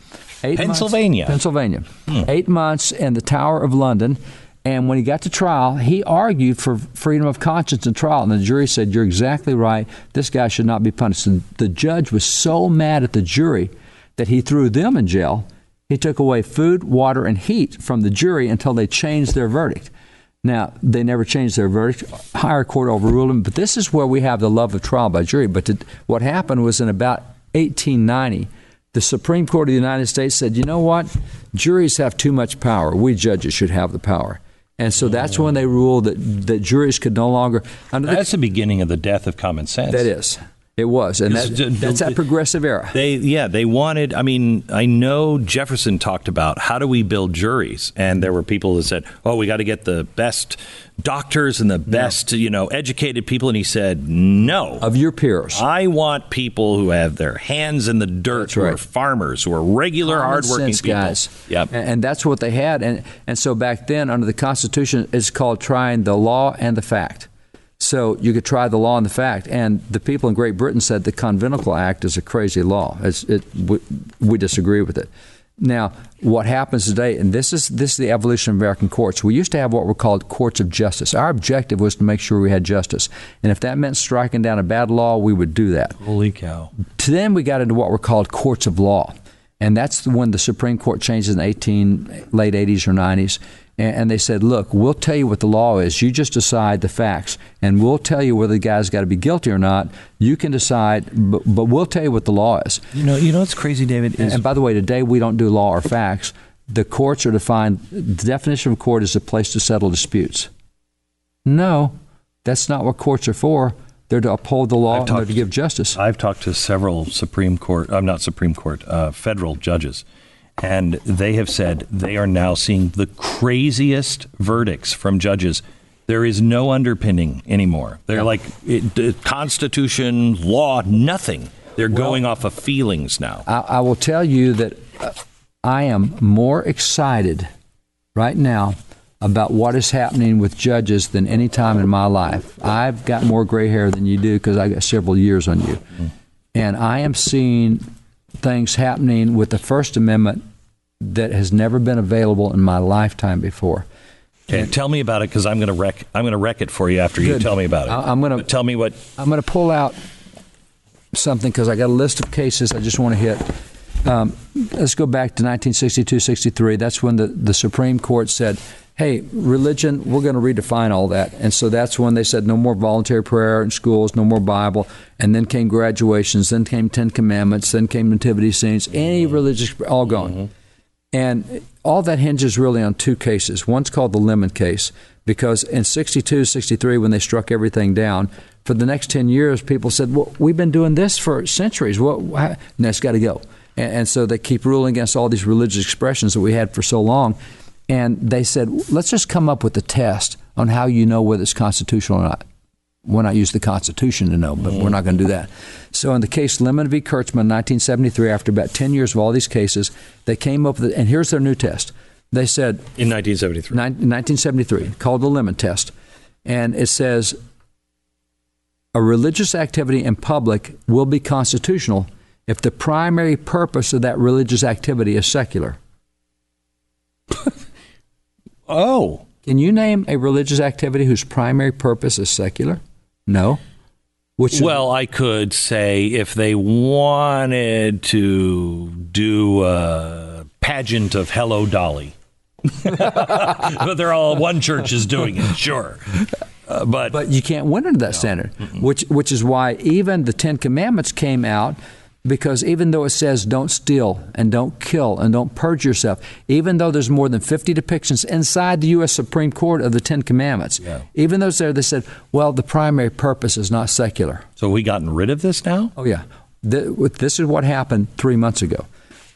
Eight Pennsylvania. Months, Pennsylvania. Hmm. Eight months in the Tower of London. And when he got to trial, he argued for freedom of conscience in trial. And the jury said, You're exactly right. This guy should not be punished. And the judge was so mad at the jury that he threw them in jail. He took away food, water, and heat from the jury until they changed their verdict. Now, they never changed their verdict. Higher court overruled them. But this is where we have the love of trial by jury. But to, what happened was in about 1890, the Supreme Court of the United States said, you know what? Juries have too much power. We judges should have the power. And so that's when they ruled that, that juries could no longer. that's the, the beginning of the death of common sense. That is. It was, and that, that's that progressive era. They, yeah, they wanted. I mean, I know Jefferson talked about how do we build juries, and there were people that said, "Oh, we got to get the best doctors and the best, you know, educated people." And he said, "No, of your peers. I want people who have their hands in the dirt, that's who right. are farmers, who are regular, Common hardworking people." guys. Yep. And, and that's what they had, and and so back then, under the Constitution, it's called trying the law and the fact. So you could try the law and the fact. And the people in Great Britain said the Conventicle Act is a crazy law. It, we, we, disagree with it. Now, what happens today, and this is this is the evolution of American courts. We used to have what were called courts of justice. Our objective was to make sure we had justice, and if that meant striking down a bad law, we would do that. Holy cow! Then we got into what were called courts of law, And that's when the Supreme Court changed in the 18, late 80s or 90s. And, and they said, look, we'll tell you what the law is. You just decide the facts. And we'll tell you whether the guy's got to be guilty or not. You can decide, but, but we'll tell you what the law is. You know, you know what's crazy, David? And, and by the way, today we don't do law or facts. The courts are defined, the definition of court is a place to settle disputes. No, that's not what courts are for. They're to uphold the law and to give justice. I've talked to several Supreme Court, I'm uh, not Supreme Court, uh, federal judges, and they have said they are now seeing the craziest verdicts from judges. There is no underpinning anymore. They're like it, Constitution, law, nothing. They're well, going off of feelings now. I, I will tell you that uh, I am more excited right now about what is happening with judges than any time in my life. I've got more gray hair than you do because I got several years on you. And I am seeing things happening with the First Amendment that has never been available in my lifetime before. Okay, tell me about it because I'm going to wreck. I'm going to wreck it for you after good. you tell me about it. I, am going to tell me what. I'm going to pull out something because I got a list of cases I just want to hit. Um, let's go back to 1962, 63. That's when the, the Supreme Court said hey, religion, we're going to redefine all that. And so that's when they said no more voluntary prayer in schools, no more Bible. And then came graduations, then came Ten Commandments, then came nativity scenes, any religious, all gone. Mm-hmm. And all that hinges really on two cases. One's called the Lemon case, because in 62, 63, when they struck everything down, for the next 10 years, people said, well, we've been doing this for centuries. What? Well, that's got to go. And, and so they keep ruling against all these religious expressions that we had for so long and they said, let's just come up with a test on how you know whether it's constitutional or not. We're not use the Constitution to know, but we're not going to do that. So, in the case Lemon v. Kurtzman, 1973, after about 10 years of all these cases, they came up with, and here's their new test. They said in 1973, 1973, called the Lemon test, and it says a religious activity in public will be constitutional if the primary purpose of that religious activity is secular. Oh. Can you name a religious activity whose primary purpose is secular? No. Which well, I could say if they wanted to do a pageant of Hello Dolly. but they're all one church is doing it, sure. Uh, but but you can't win under that no. standard, Mm-mm. which which is why even the Ten Commandments came out because even though it says don't steal and don't kill and don't purge yourself, even though there's more than 50 depictions inside the U.S. Supreme Court of the Ten Commandments, yeah. even though it's there, they said, well, the primary purpose is not secular. So we gotten rid of this now? Oh, yeah. This is what happened three months ago.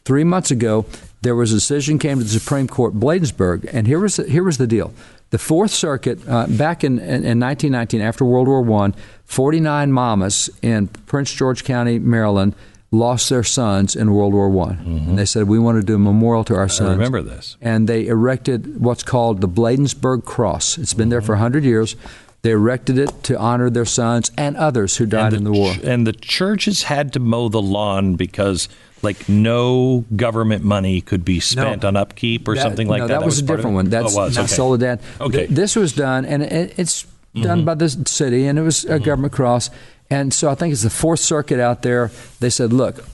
Three months ago, there was a decision came to the Supreme Court, Bladensburg, and here was the, here was the deal. The Fourth Circuit, uh, back in, in, in 1919, after World War I, 49 mamas in Prince George County, Maryland, lost their sons in World War One, mm-hmm. and they said we want to do a memorial to our sons. I remember this, and they erected what's called the Bladensburg Cross. It's been mm-hmm. there for hundred years. They erected it to honor their sons and others who died the, in the war. And the churches had to mow the lawn because like no government money could be spent no, on upkeep or that, something like no, that. that. was, was a different one. That's oh, not okay. Soledad. Okay. this was done, and it, it's done mm-hmm. by the city, and it was a mm-hmm. government cross. And so I think it's the Fourth Circuit out there. They said, look,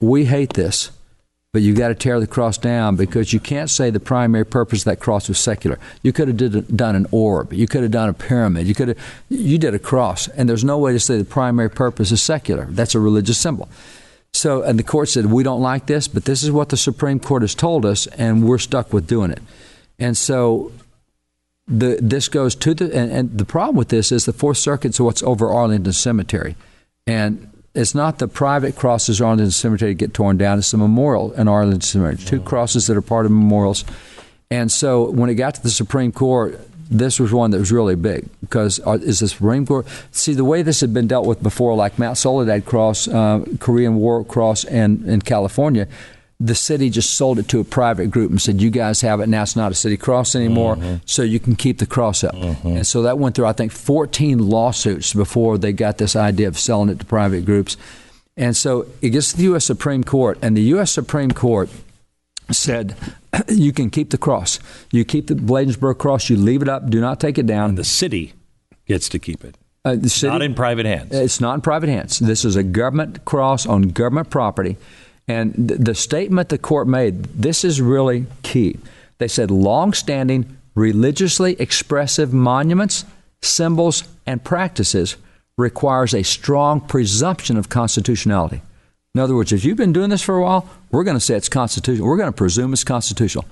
we hate this, but you've got to tear the cross down because you can't say the primary purpose of that cross was secular. You could have did, done an orb. You could have done a pyramid. You could have, you did a cross, and there's no way to say the primary purpose is secular. That's a religious symbol. So, and the court said, we don't like this, but this is what the Supreme Court has told us, and we're stuck with doing it. And so the, this goes to the and, and, the problem with this is the Fourth Circuit's what's over Arlington Cemetery, and it's not the private crosses Arlington Cemetery get torn down; it's the memorial in Arlington Cemetery. Two crosses that are part of memorials, and so when it got to the Supreme Court, this was one that was really big because uh, is the Supreme Court see the way this had been dealt with before, like Mount Soledad Cross, uh, Korean War Cross, and in California the city just sold it to a private group and said, "You guys have it now. It's not a city cross anymore, mm-hmm. so you can keep the cross up." Mm-hmm. And so that went through, I think, 14 lawsuits before they got this idea of selling it to private groups. And so it gets to the U.S. Supreme Court, and the U.S. Supreme Court said, "You can keep the cross. You keep the Bladensburg cross. You leave it up. Do not take it down." And the city gets to keep it. Uh, the city, not in private hands. It's not in private hands. This is a government cross on government property And th- the statement the court made, this is really key. They said long-standing religiously expressive monuments, symbols, and practices requires a strong presumption of constitutionality. In other words, if you've been doing this for a while, we're going to say it's constitutional. We're going to presume it's constitutional.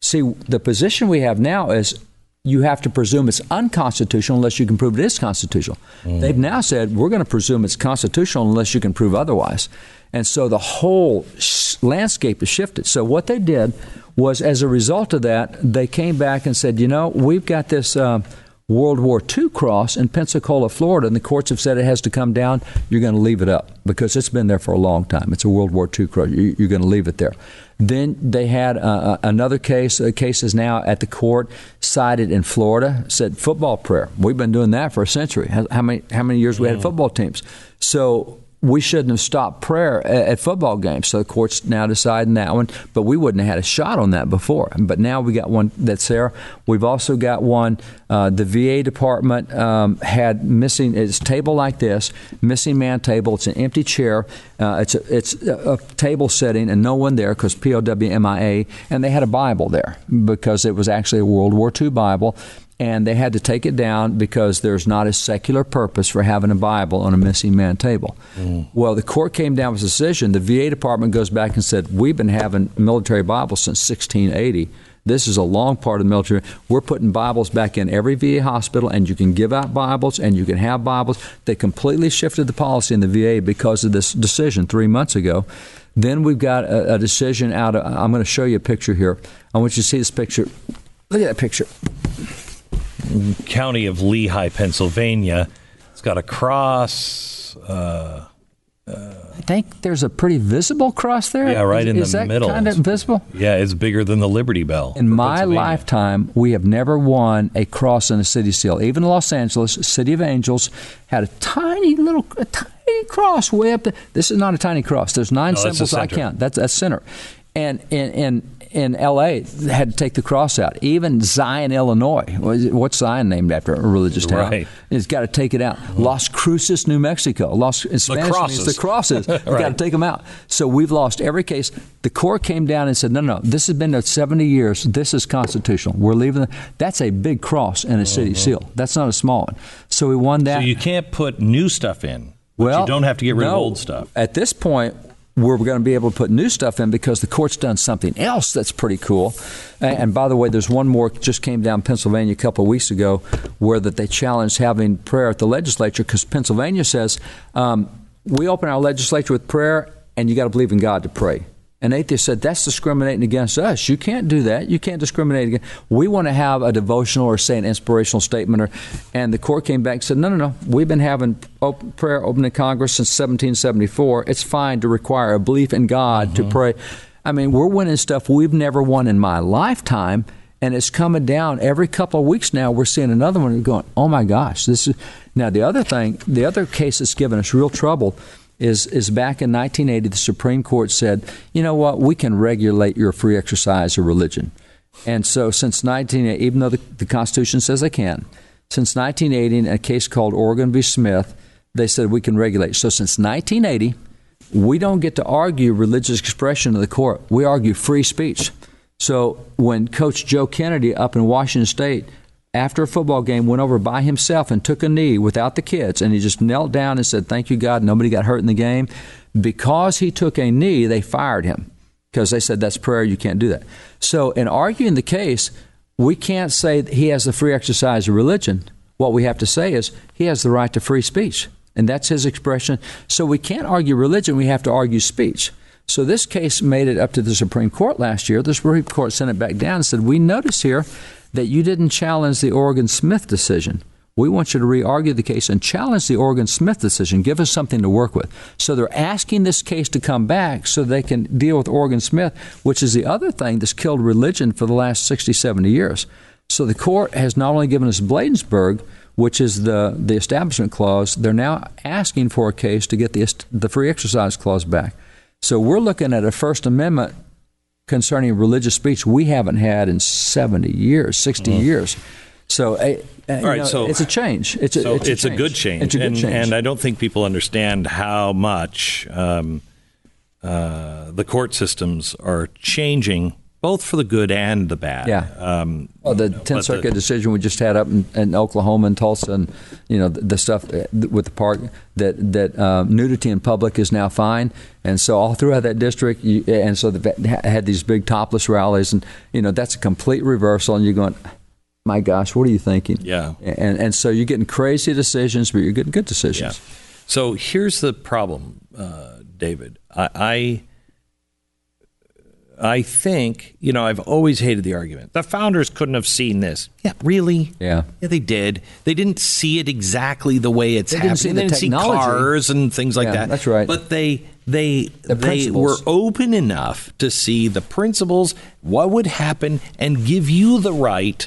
See, the position we have now is you have to presume it's unconstitutional unless you can prove it is constitutional. Mm. They've now said we're going to presume it's constitutional unless you can prove otherwise. And so the whole landscape has shifted. So what they did was, as a result of that, they came back and said, you know, we've got this. Uh, World War II cross in Pensacola, Florida, and the courts have said it has to come down. You're going to leave it up because it's been there for a long time. It's a World War II cross. You're going to leave it there. Then they had uh, uh another case. A case is now at the court cited in Florida. Said football prayer. We've been doing that for a century. How many how many years we had football teams? So we shouldn't have stopped prayer at, football games. So the court's now deciding that one, but we wouldn't have had a shot on that before. But now we got one that's there. We've also got one. Uh, the VA department um, had missing. It's table like this, missing man table. It's an empty chair. Uh, it's a, it's a, table setting and no one there because POW MIA, and they had a Bible there because it was actually a World War II Bible and they had to take it down because there's not a secular purpose for having a Bible on a missing man table. Mm. Well, the court came down with a decision. The VA department goes back and said, We've been having military Bibles since 1680. This is a long part of the military. We're putting Bibles back in every VA hospital, and you can give out Bibles and you can have Bibles. They completely shifted the policy in the VA because of this decision three months ago. Then we've got a, a decision out of, I'm going to show you a picture here. I want you to see this picture. Look at that picture county of Lehigh, Pennsylvania. It's got a cross. Uh, uh, I think there's a pretty visible cross there. Yeah, right is, in is the middle. Kind of visible. Yeah, it's bigger than the Liberty Bell. In my lifetime, we have never won a cross in a city seal. Even Los Angeles, City of Angels, had a tiny little, a tiny cross way up. There. This is not a tiny cross. There's nine no, symbols I count. That's that's center. And and and in L.A. had to take the cross out. Even Zion, Illinois, what's Zion named after? A religious town. Right. It's got to take it out. Las Cruces, New Mexico. Las in Spanish the means the crosses. right. Got to take them out. So we've lost every case. The court came down and said, no, no, this has been there 70 years. This is constitutional. We're leaving. The, that's a big cross in a city uh-huh. seal. That's not a small one. So we won that. So you can't put new stuff in. Well, you don't have to get rid no, of old stuff. At this point, we're going to be able to put new stuff in because the court's done something else that's pretty cool. And, by the way, there's one more just came down Pennsylvania a couple of weeks ago where that they challenged having prayer at the legislature because Pennsylvania says um, we open our legislature with prayer and you got to believe in God to pray. And atheists said, that's discriminating against us. You can't do that. You can't discriminate against. We want to have a devotional or say an inspirational statement. Or, and the court came back and said, no, no, no. We've been having open, prayer open in Congress since 1774. It's fine to require a belief in God mm-hmm. to pray. I mean, we're winning stuff we've never won in my lifetime. And it's coming down every couple of weeks now. We're seeing another one going, oh my gosh, this is. Now, the other thing, the other case that's given us real trouble is is back in 1980 the Supreme Court said, you know what, we can regulate your free exercise of religion. And so since 1980, even though the, the Constitution says they can, since 1980 in a case called Oregon v. Smith, they said we can regulate. So since 1980, we don't get to argue religious expression in the court. We argue free speech. So when Coach Joe Kennedy up in Washington State after a football game, went over by himself and took a knee without the kids, and he just knelt down and said, Thank you, God, nobody got hurt in the game. Because he took a knee, they fired him because they said, That's prayer, you can't do that. So, in arguing the case, we can't say he has the free exercise of religion. What we have to say is he has the right to free speech, and that's his expression. So, we can't argue religion, we have to argue speech. So this case made it up to the Supreme Court last year. The Supreme Court sent it back down and said, We notice here that you didn't challenge the Oregon Smith decision. We want you to re argue the case and challenge the Oregon Smith decision. Give us something to work with. So they're asking this case to come back so they can deal with Oregon Smith, which is the other thing that's killed religion for the last 60, 70 years. So the court has not only given us Bladensburg, which is the, the establishment clause, they're now asking for a case to get the, the free exercise clause back. So we're looking at a First Amendment concerning religious speech we haven't had in 70 years, 60 mm-hmm. years. So, uh, uh right, know, so it's a change. It's a, so it's, a, it's change. a, good change. It's a good and, change. And I don't think people understand how much um, uh, the court systems are changing both for the good and the bad. Yeah. Um, well, the Tenth Circuit the, decision we just had up in, in, Oklahoma and Tulsa, and you know the, the stuff with the park that that um, nudity in public is now fine, and so all throughout that district, you, and so they had these big topless rallies, and you know that's a complete reversal, and you're going. My gosh, what are you thinking? Yeah, and and so you're getting crazy decisions, but you're getting good decisions. Yeah. So here's the problem, uh, David. I, I I think, you know, I've always hated the argument. The founders couldn't have seen this. Yeah, really? Yeah. Yeah, they did. They didn't see it exactly the way it's they happening. Didn't see they didn't see cars and things like yeah, that. That's right. But they they the they were open enough to see the principles, what would happen, and give you the right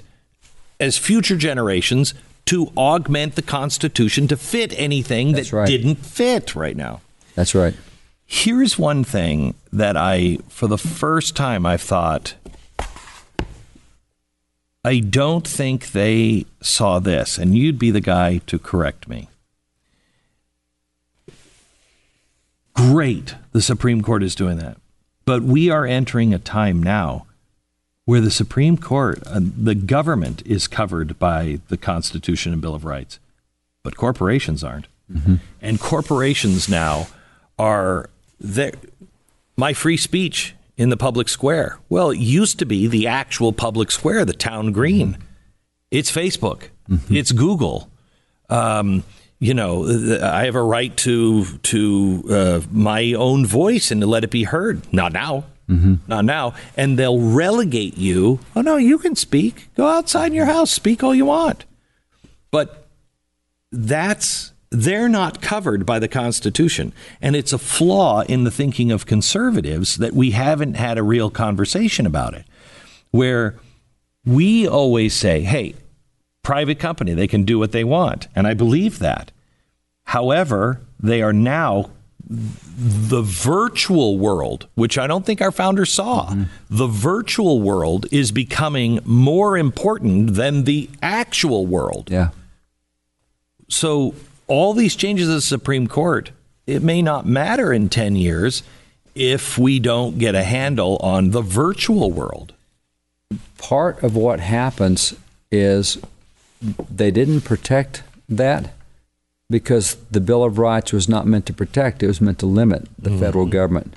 as future generations to augment the Constitution to fit anything that's that right. didn't fit right now. That's right. Here's one thing that I, for the first time, I've thought, I don't think they saw this, and you'd be the guy to correct me. Great, the Supreme Court is doing that. But we are entering a time now where the Supreme Court, uh, the government is covered by the Constitution and Bill of Rights, but corporations aren't. Mm-hmm. And corporations now are there, my free speech in the public square. Well, it used to be the actual public square, the town green. It's Facebook. Mm-hmm. It's Google. Um, you know, I have a right to to uh, my own voice and to let it be heard. Not now. Mm-hmm. Not now. And they'll relegate you. Oh no, you can speak. Go outside your house. Speak all you want. But that's they're not covered by the Constitution. And it's a flaw in the thinking of conservatives that we haven't had a real conversation about it, where we always say, hey, private company, they can do what they want. And I believe that. However, they are now the virtual world, which I don't think our founders saw, mm-hmm. the virtual world is becoming more important than the actual world. Yeah. So all these changes of the Supreme Court, it may not matter in 10 years if we don't get a handle on the virtual world. Part of what happens is they didn't protect that because the Bill of Rights was not meant to protect, it was meant to limit the mm-hmm. federal government.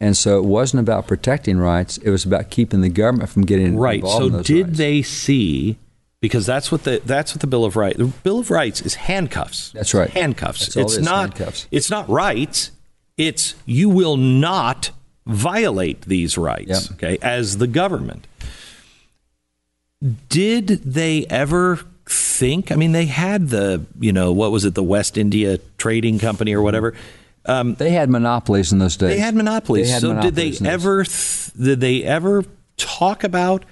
And so it wasn't about protecting rights, it was about keeping the government from getting right. involved so did rights. they see because that's what the that's what the Bill of Rights. The Bill of Rights is handcuffs. That's right. Handcuffs. That's it's it not handcuffs. it's not rights. It's you will not violate these rights. Yep. Okay, as the government. Did they ever think? I mean, they had the you know what was it, the West India Trading Company or whatever. Um, they had monopolies in those days. They had monopolies. They had so monopolies did they ever? Th- did they ever talk about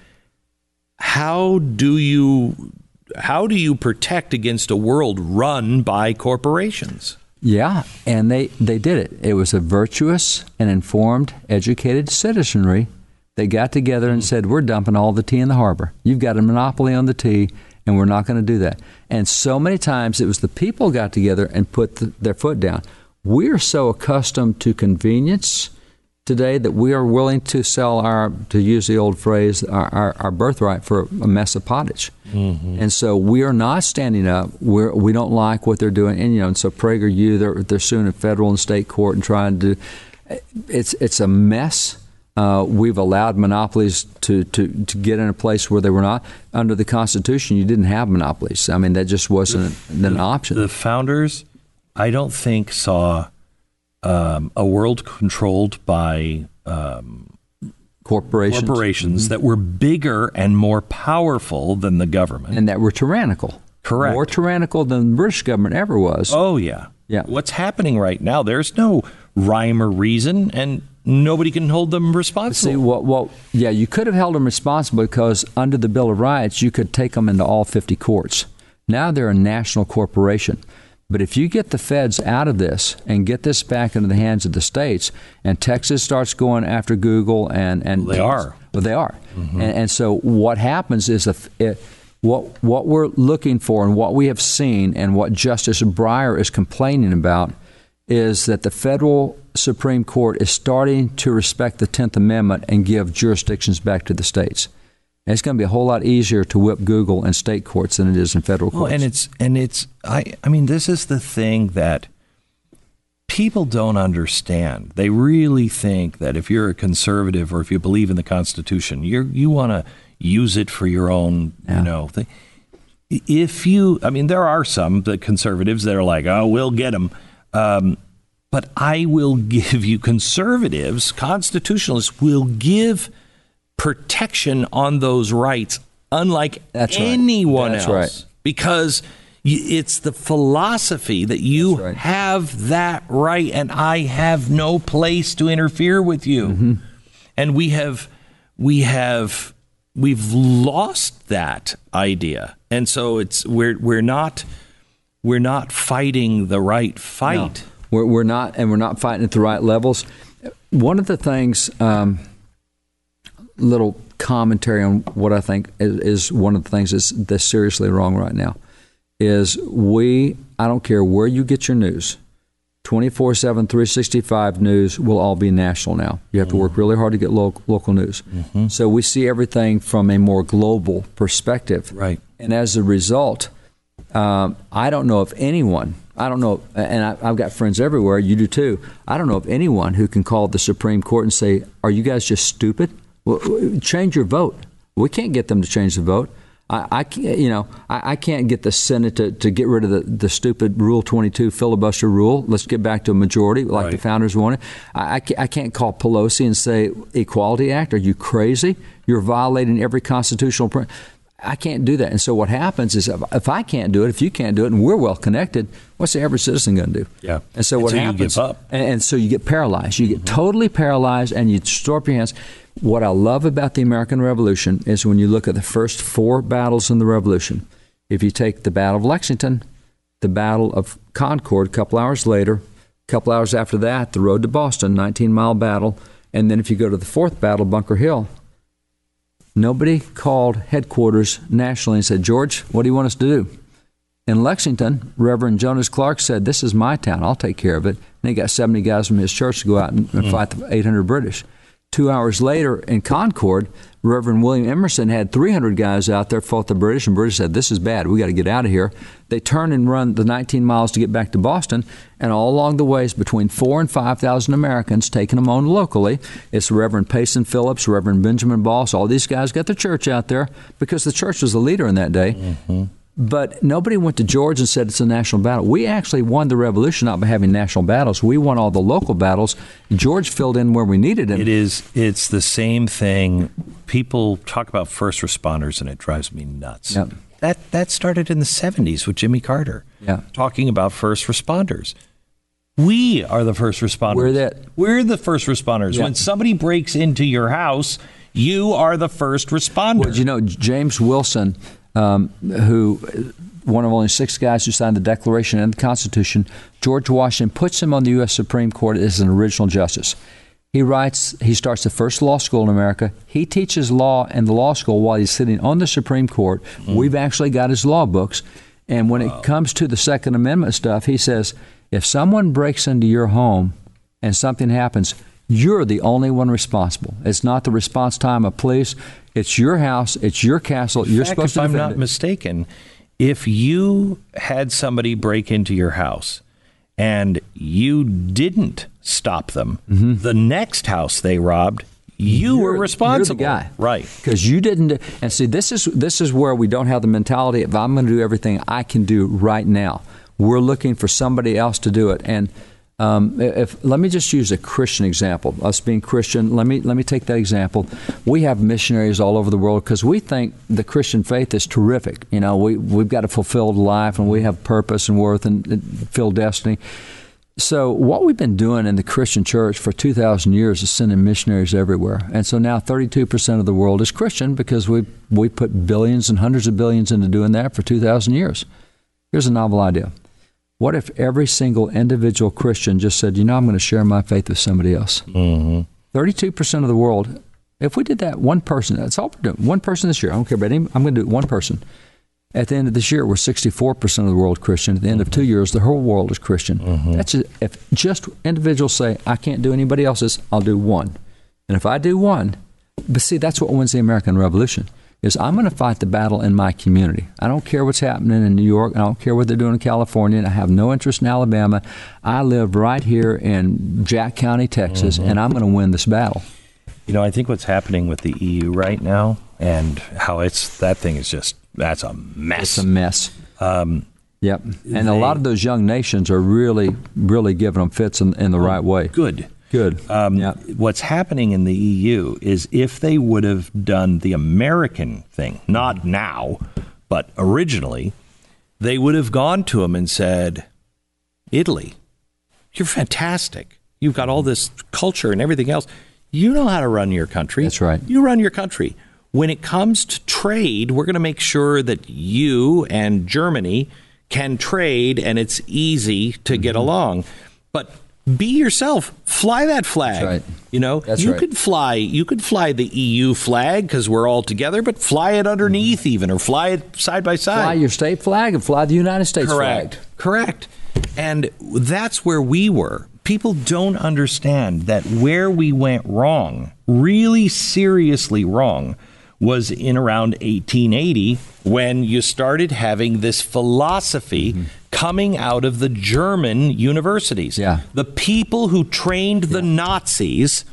how do you how do you protect against a world run by corporations? Yeah, and they, they did it. It was a virtuous and informed, educated citizenry that got together and said, We're dumping all the tea in the harbor. You've got a monopoly on the tea, and we're not going to do that. And so many times it was the people got together and put the, their foot down. We're so accustomed to convenience today that we are willing to sell our, to use the old phrase, our, our, our birthright for a mess of pottage. Mm-hmm. And so we are not standing up. We're, we don't like what they're doing. And, you know, and so PragerU, they're, they're suing in federal and state court and trying to, it's, it's a mess. Uh, we've allowed monopolies to, to, to get in a place where they were not. Under the Constitution, you didn't have monopolies. I mean, that just wasn't an option. The founders, I don't think, saw um, a world controlled by um, corporations, corporations mm-hmm. that were bigger and more powerful than the government, and that were tyrannical. Correct. More tyrannical than the British government ever was. Oh yeah, yeah. What's happening right now? There's no rhyme or reason, and nobody can hold them responsible. See, well, well, yeah, you could have held them responsible because under the Bill of Rights, you could take them into all 50 courts. Now they're a national corporation. But if you get the feds out of this and get this back into the hands of the states, and Texas starts going after Google, and and they are, well, they are, mm-hmm. and, and, so what happens is if it, what what we're looking for and what we have seen and what Justice Breyer is complaining about is that the federal Supreme Court is starting to respect the Tenth Amendment and give jurisdictions back to the states. And it's going to be a whole lot easier to whip Google in state courts than it is in federal courts. Well, and it's and it's I I mean this is the thing that people don't understand. They really think that if you're a conservative or if you believe in the Constitution, you you want to use it for your own, Yeah. you know, thing. If you, I mean, there are some the conservatives that are like, oh, we'll get them. Um, but I will give you conservatives, constitutionalists will give protection on those rights, unlike That's right. anyone That's else, right. because it's the philosophy that you right. have that right, and I have no place to interfere with you. Mm-hmm. And we have, we have, we've lost that idea, and so it's we're we're not we're not fighting the right fight. No, we're, we're not, and we're not fighting at the right levels. One of the things, um, little commentary on what I think is, is one of the things that's, that's seriously wrong right now, is we, I don't care where you get your news, 24 7, 365 news will all be national now. You have to work really hard to get lo- local news. So we see everything from a more global perspective. Right. And as a result, um, I don't know if anyone. I don't know, and I, I've got friends everywhere. You do too. I don't know if anyone who can call the Supreme Court and say, "Are you guys just stupid? Well, change your vote." We can't get them to change the vote. I, I can't, you know, I, I can't get the Senate to, to get rid of the, the stupid Rule 22 filibuster rule. Let's get back to a majority like the founders wanted. I, I, can't, I can't call Pelosi and say, Equality Act, are you crazy? You're violating every constitutional principle. I can't do that. And so what happens is if, if I can't do it, if you can't do it, and we're well connected, what's the average citizen going to do? Yeah. And so And what so happens? give up. Mm-hmm. And, and so you get paralyzed. You get totally paralyzed, and you throw up your hands. What I love about the American Revolution is when you look at the first four battles in the Revolution. If you take the Battle of Lexington, the Battle of Concord, a couple hours later, a couple hours after that, the road to Boston, 19 mile battle, and then if you go to the fourth battle, Bunker Hill, Nobody called headquarters nationally and said, George, what do you want us to do? In Lexington, Reverend Jonas Clarke said, This is my town. I'll take care of it. And he got 70 guys from his church to go out and, and fight the 800 British. Two hours later in Concord, Reverend William Emerson had 300 guys out there, fought the British, and British said, This is bad. we got to get out of here. They turned and run the 19 miles to get back to Boston, and all along the way is between four and 5,000 Americans taking them on locally. It's Reverend Payson Phillips, Reverend Benjamin Boss. All these guys got the church out there because the church was the leader in that day. Mm-hmm. But nobody went to George and said it's a national battle. We actually won the revolution not by having national battles. We won all the local battles. George filled in where we needed him. It is. It's the same thing. People talk about first responders, and it drives me nuts. Yep. That that started in the '70s with Jimmy Carter. Yeah. talking about first responders. We are the first responders. We're that- We're the first responders. Yeah. When somebody breaks into your house, you are the first responder. Well, you know, James Wilson, um, who one of only six guys who signed the Declaration and the Constitution, George Washington puts him on the U.S. Supreme Court as an original justice. He writes, he starts the first law school in America. He teaches law in the law school while he's sitting on the Supreme Court. We've actually got his law books. And when it comes to the Second Amendment stuff, he says, if someone breaks into your home and something happens, you're the only one responsible. It's not the response time of police. It's your house. It's your castle. You're fact, supposed if to I'm not it. mistaken, if you had somebody break into your house and you didn't stop them, mm-hmm. the next house they robbed, you were You're- responsible. You're the guy, right? Because you didn't. And see, this is this is where we don't have the mentality. If I'm going to do everything I can do right now, we're looking for somebody else to do it. And um, if let me just use a Christian example. Us being Christian, let me let me take that example. We have missionaries all over the world because we think the Christian faith is terrific. You know, we we've got a fulfilled life and we have purpose and worth and, and filled destiny. So what we've been doing in the Christian church for 2,000 years is sending missionaries everywhere. And so now 32% of the world is Christian because we we put billions and hundreds of billions into doing that for 2,000 years. Here's a novel idea. What if every single individual Christian just said, you know, I'm going to share my faith with somebody else? Mm-hmm. 32% of the world, if we did that, one person, that's all we're doing, one person this year, I don't care about any, I'm going to do it one person. At the end of this year, we're 64% of the world Christian. At the end of two years, the whole world is Christian. That's just, if just individuals say, I can't do anybody else's, I'll do one. And if I do one, but see, that's what wins the American Revolution. Is I'm going to fight the battle in my community. I don't care what's happening in New York. I don't care what they're doing in California. And I have no interest in Alabama. I live right here in Jack County, Texas, and I'm going to win this battle. You know, I think what's happening with the EU right now and how it's that thing is just that's a mess. It's a mess. Um, Yep. And a lot of those young nations are really, really giving them fits in, in the right way. good. Good. Um, Yep. What's happening in the EU is if they would have done the American thing, not now, but originally, they would have gone to him and said, Italy, you're fantastic. You've got all this culture and everything else. You know how to run your country. That's right. You run your country. When it comes to trade, we're going to make sure that you and Germany can trade and it's easy to get Mm-hmm. along. But be yourself. Fly that flag. That's right. You know, That's you right. could fly. You could fly the EU flag because we're all together, but fly it underneath even, or fly it side by side. Mm-hmm. Fly your state flag and fly the United States Correct. flag. Correct. And that's where we were. People don't understand that where we went wrong, really seriously wrong, was in around 1880 when you started having this philosophy coming out of the German universities. Yeah. The people who trained the Nazis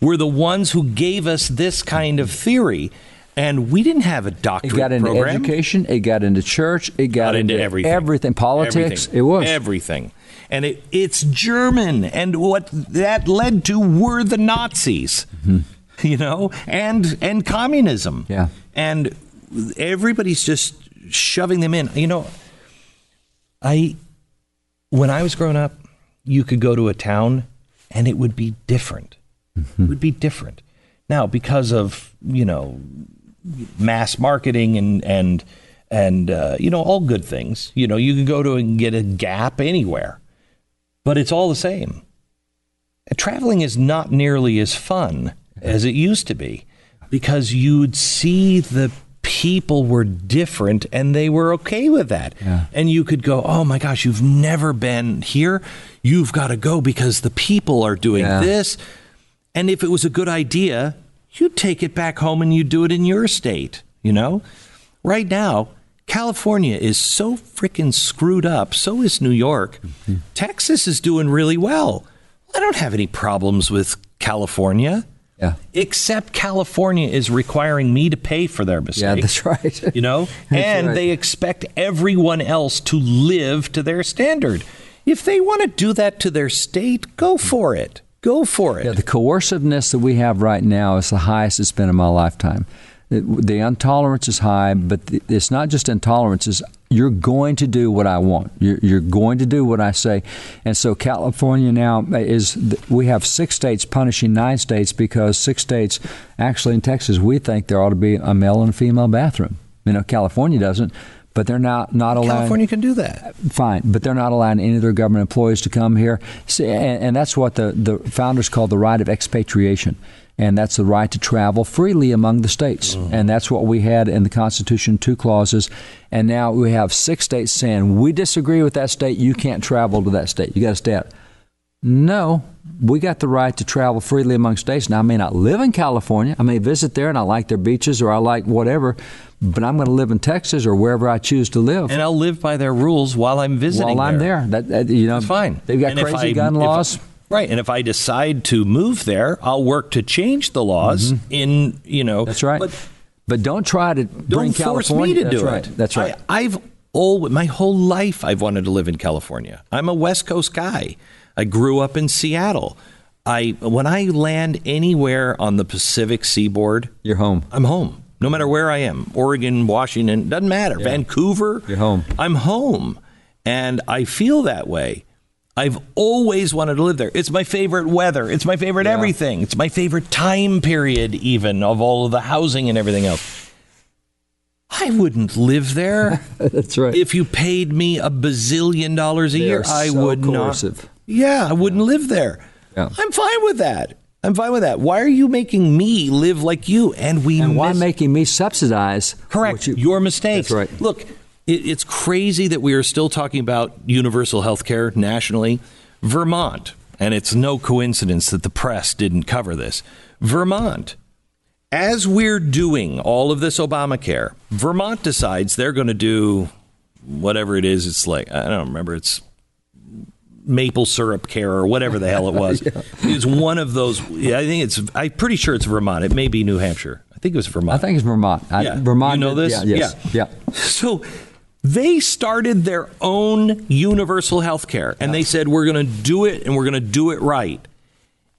were the ones who gave us this kind of theory. And we didn't have a doctorate. It got into program education. It got into church. It got, got into everything. Everything. Politics. Everything. It was. everything, and it, it's German, and what that led to were the Nazis, mm-hmm. you know, and and communism. Yeah. and everybody's just shoving them in. You know, I when I was growing up, you could go to a town and it would be different. It would be different. Now, because of you know mass marketing and and and uh, you know all good things. You know, you can go to and get a Gap anywhere, but it's all the same. Traveling is not nearly as fun as it used to be because you'd see the people were different and they were okay with that. Yeah. And you could go, "Oh my gosh, you've never been here. You've got to go because the people are doing Yeah. this." And if it was a good idea, you'd take it back home and you'd do it in your state, you know? Right now, California is so freaking screwed up. So is New York. Mm-hmm. Texas is doing really well. I don't have any problems with California, Yeah. except California is requiring me to pay for their Yeah, that's right. You know, and right. they expect everyone else to live to their standard. If they want to do that to their state, go for it. Go for it. Yeah, the coerciveness that we have right now is the highest it's been in my lifetime. The, the intolerance is high, but it's not just intolerance. It's you're going to do what I want. You're, you're going to do what I say. And so California now is, we have six states punishing nine states because six states, actually in Texas, we think there ought to be a male and female bathroom. You know, California doesn't, but they're not, not allowing California can do that. fine, but they're not allowing any of their government employees to come here. See, and, and that's what the, the founders called the right of expatriation. And that's the right to travel freely among the states. Mm-hmm. And that's what we had in the Constitution, two clauses. And now we have six states saying, we disagree with that state, you can't travel to that state. You got to stay out. No, we got the right to travel freely among states. Now, I may not live in California. I may visit there and I like their beaches or I like whatever, but I'm going to live in Texas or wherever I choose to live And I'll live by their rules while I'm visiting. while I'm there. That, that you know, That's fine. They've got And crazy gun if- laws. Right. And if I decide to move there, I'll work to change the laws in, you know. Mm-hmm. That's right. But But don't try to don't bring force California. me to That's do right. it. That's right. I, I've all my whole life I've wanted to live in California. I'm a West Coast guy. I grew up in Seattle. I when I land anywhere on the Pacific Seaboard, You're home. I'm home. No matter where I am, Oregon, Washington, doesn't matter. Vancouver, You're home. I'm home, and I feel that way. I've always wanted to live there. It's my favorite weather. It's my favorite Yeah. everything. It's my favorite time period, even of all of the housing and everything else. I wouldn't live there That's right. if you paid me a bazillion dollars a They year. are I so would coercive. not. Yeah, I wouldn't live there. Yeah. I'm fine with that. I'm fine with that. Why are you making me live like you? And we and why making me subsidize? correct you- your mistakes. That's right. Look, it, it's crazy that we are still talking about universal health care nationally. Vermont, and it's no coincidence that the press didn't cover this. Vermont, as we're doing all of this Obamacare, Vermont decides they're going to do whatever it is. It's like, I don't remember, it's maple syrup care or whatever the hell it was. yeah. It's one of those. Yeah, I think it's. I'm pretty sure it's Vermont. It may be New Hampshire. I think it was Vermont. I think it's Vermont. I, yeah. Vermont. You know this? Yeah. Yes. Yeah. yeah. So they started their own universal health care and they said, we're going to do it and we're going to do it right.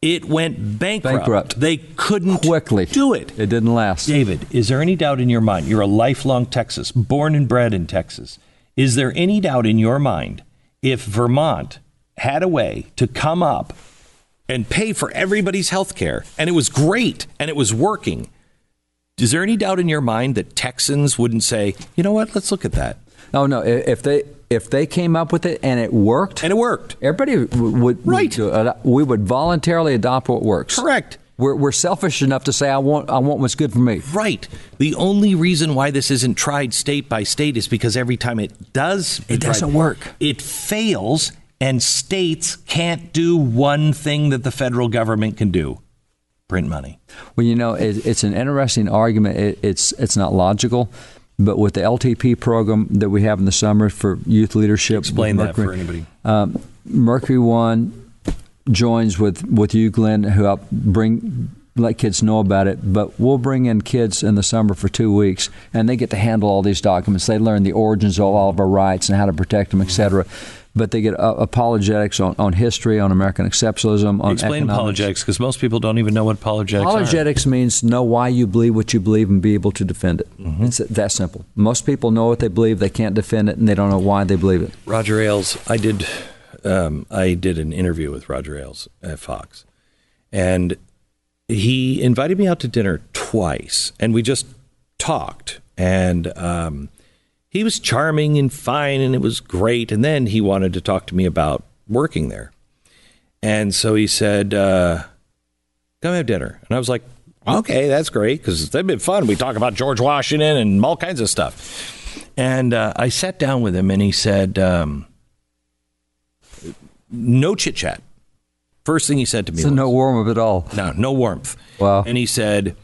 It went bankrupt. Bankrupt. They couldn't quickly do it. It didn't last. David, is there any doubt in your mind? You're a lifelong Texas, born and bred in Texas. Is there any doubt in your mind if Vermont had a way to come up and pay for everybody's health care and it was great and it was working? Is there any doubt in your mind that Texans wouldn't say, you know what, let's look at that? Oh no! If they if they came up with it and it worked, and it worked, everybody would right. Would, we would voluntarily adopt what works. Correct. We're, we're selfish enough to say I want I want what's good for me. Right. The only reason why this isn't tried state by state is because every time it does, it doesn't tried, work. It fails, and states can't do one thing that the federal government can do: print money. Well, you know, it, it's an interesting argument. It, it's it's not logical but with the LTP program that we have in the summer for youth leadership, explain that for anybody. Um, Mercury One joins with with you, Glenn, who help bring let kids know about it. But we'll bring in kids in the summer for two weeks, and they get to handle all these documents. They learn the origins of all of our rights and how to protect them, etc. Mm-hmm but they get uh, apologetics on, on history, on American exceptionalism, on Explain economics. apologetics because most people don't even know what apologetics apologetics are. means know why you believe what you believe and be able to defend it. Mm-hmm. It's that simple. Most people know what they believe, they can't defend it, and they don't know why they believe it. Roger Ailes, I did, um, I did an interview with Roger Ailes at Fox, and he invited me out to dinner twice, and we just talked and. Um, he was charming and fine and it was great. And then he wanted to talk to me about working there. And so he said, uh, come have dinner. And I was like, okay, that's great because they've been fun. We talk about George Washington and all kinds of stuff. And uh, I sat down with him and he said, um, no chit chat. First thing he said to me so was, no warmth at all. No, no warmth. Wow. And he said,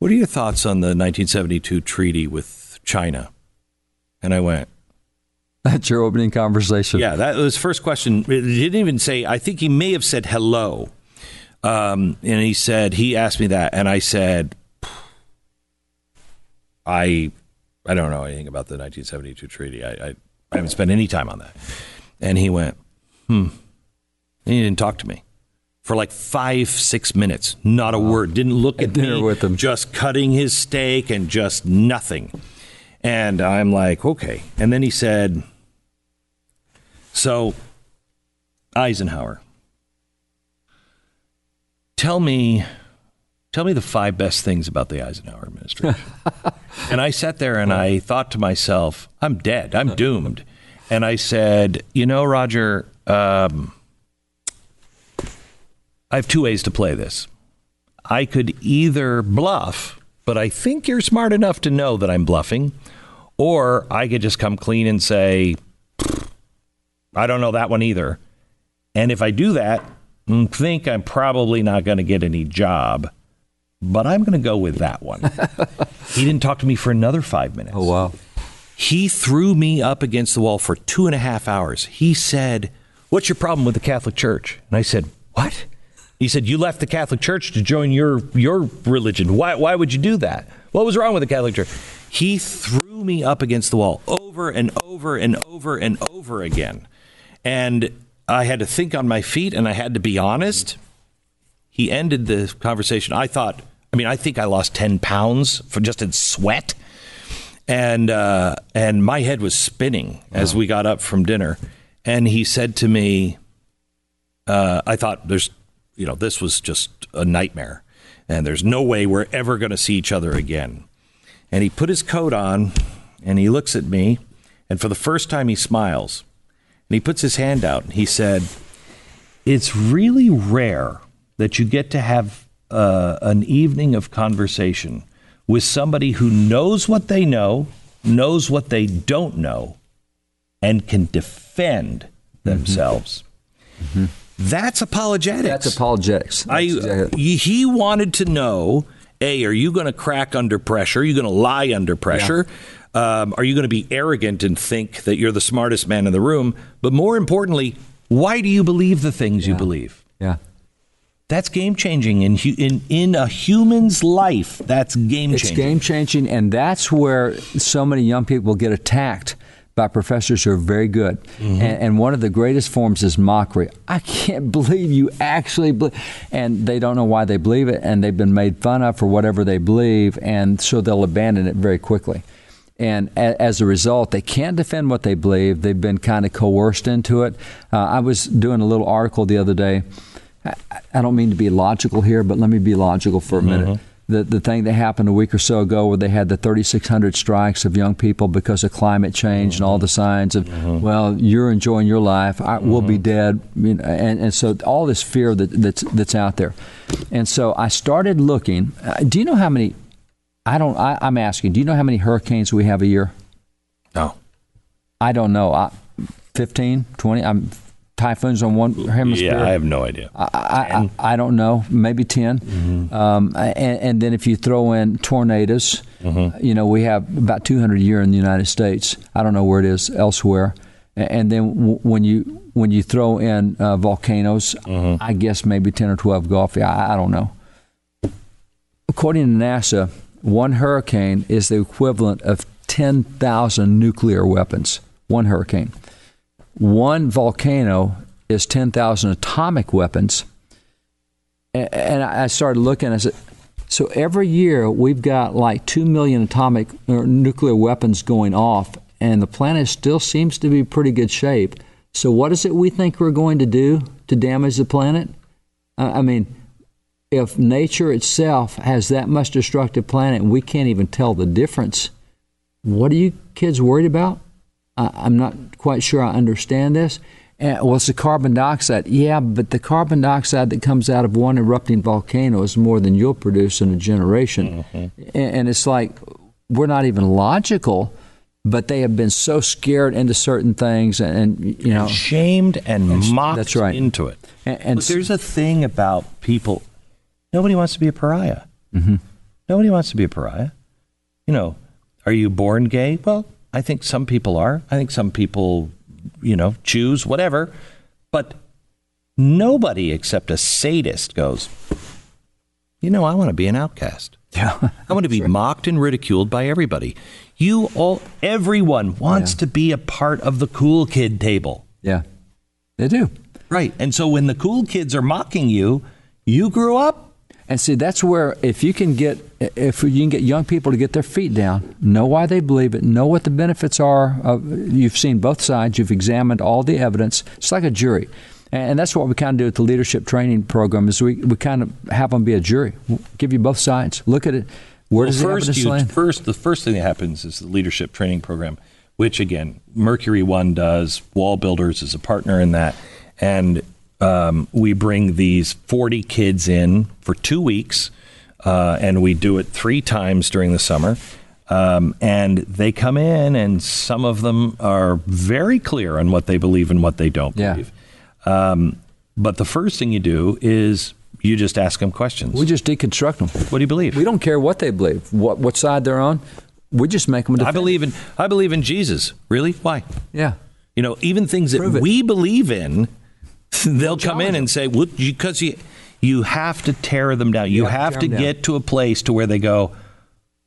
what are your thoughts on the 1972 treaty with China? And I went, That's your opening conversation. Yeah, that was first question. It didn't even say, I think he may have said hello. Um, and he said, he asked me that. And I said, I, I don't know anything about the 1972 treaty. I, I, I haven't spent any time on that. And he went, hmm. And he didn't talk to me for like five, six minutes. Not a wow. word. Didn't look at, at dinner me. with him. Just cutting his steak and just nothing. And I'm like, okay. And then he said, so Eisenhower, tell me, tell me the five best things about the Eisenhower administration. and I sat there and I thought to myself, I'm dead. I'm doomed. And I said, you know, Roger, um, I have two ways to play this. I could either bluff, but I think you're smart enough to know that I'm bluffing or I could just come clean and say, I don't know that one either. And if I do that, I think I'm probably not going to get any job, but I'm going to go with that one. he didn't talk to me for another five minutes. Oh, wow. He threw me up against the wall for two and a half hours. He said, What's your problem with the Catholic Church? And I said, What? He said, You left the Catholic Church to join your, your religion. Why, why would you do that? What was wrong with the Catholic Church? He threw me up against the wall over and over and over and over again. And I had to think on my feet and I had to be honest. He ended the conversation. I thought, I mean, I think I lost 10 pounds for just in sweat. And, uh, and my head was spinning as we got up from dinner. And he said to me, uh, I thought there's, you know, this was just a nightmare. And there's no way we're ever going to see each other again. And he put his coat on and he looks at me. And for the first time, he smiles. And he puts his hand out and he said, It's really rare that you get to have uh, an evening of conversation with somebody who knows what they know knows what they don't know and can defend themselves. Mm-hmm. That's apologetics. That's apologetics. That's I, exactly. He wanted to know A, are you going to crack under pressure? Are you going to lie under pressure? Yeah. Um, are you going to be arrogant and think that you're the smartest man in the room? But more importantly, why do you believe the things yeah. you believe? Yeah. That's game changing in, in in a human's life. That's game changing. It's game changing, and that's where so many young people get attacked by professors who are very good. Mm-hmm. And, and, one of the greatest forms is mockery. I can't believe you actually believe. And they don't know why they believe it, and they've been made fun of for whatever they believe, and so they'll abandon it very quickly. And a, as a result, they can't defend what they believe. They've been kind of coerced into it. Uh, I was doing a little article the other day. I, I, don't mean to be logical here, but let me be logical for a minute. The, the thing that happened a week or so ago where they had the 3,600 strikes of young people because of climate change mm-hmm. and all the signs of, mm-hmm. well, you're enjoying your life, I, mm-hmm. we'll be mm-hmm. dead. You know, and, and so all this fear that, that's, that's out there. And so I started looking. Uh, do you know how many? I don't, I, I'm asking, do you know how many hurricanes we have a year? No. I don't know. I, 15, 20? I'm typhoons on one hemisphere? Yeah, I have no idea. I, I, I don't know, maybe 10. Mm-hmm. Um, and, and, then if you throw in tornadoes, mm-hmm. you know, we have about 200 a year in the United States. I don't know where it is elsewhere. And then w- when you when you throw in uh, volcanoes, mm-hmm. I guess maybe 10 or 12 Gulf. Yeah, I, I don't know. According to NASA, one hurricane is the equivalent of 10,000 nuclear weapons. One hurricane one volcano is 10,000 atomic weapons. And I started looking, I said, so every year we've got like 2 million atomic or nuclear weapons going off, and the planet still seems to be pretty good shape. So, what is it we think we're going to do to damage the planet? I mean, if nature itself has that much destructive planet and we can't even tell the difference, what are you kids worried about? I'm not quite sure I understand this. And, well, it's the carbon dioxide. Yeah, but the carbon dioxide that comes out of one erupting volcano is more than you'll produce in a generation. Mm-hmm. And, and it's like we're not even logical but they have been so scared into certain things and, and you know shamed and, and mocked that's right. into it. And, and Look, there's a thing about people. Nobody wants to be a pariah. Mm-hmm. Nobody wants to be a pariah. You know, are you born gay? Well, I think some people are. I think some people, you know, choose whatever. But nobody except a sadist goes, you know, I want to be an outcast. Yeah. I want to be right. mocked and ridiculed by everybody. You all, everyone wants yeah. to be a part of the cool kid table. Yeah, they do. Right. And so when the cool kids are mocking you, you grew up and see, that's where if you can get if you can get young people to get their feet down, know why they believe it, know what the benefits are. Of, you've seen both sides. You've examined all the evidence. It's like a jury, and that's what we kind of do with the leadership training program. Is we, we kind of have them be a jury, we'll give you both sides, look at it. Where well, does first, the you, First, the first thing that happens is the leadership training program, which again Mercury One does. WallBuilders is a partner in that, and um, we bring these 40 kids in for two weeks, uh, and we do it three times during the summer. Um, and they come in, and some of them are very clear on what they believe and what they don't yeah. believe. Um, but the first thing you do is you just ask them questions. We just deconstruct them. What do you believe? We don't care what they believe, what what side they're on. We just make them. I believe in I believe in Jesus. Really? Why? Yeah. You know, even things that we believe in they'll come in and say, well, because you, you have to tear them down. You, you have, have to, to get to a place to where they go,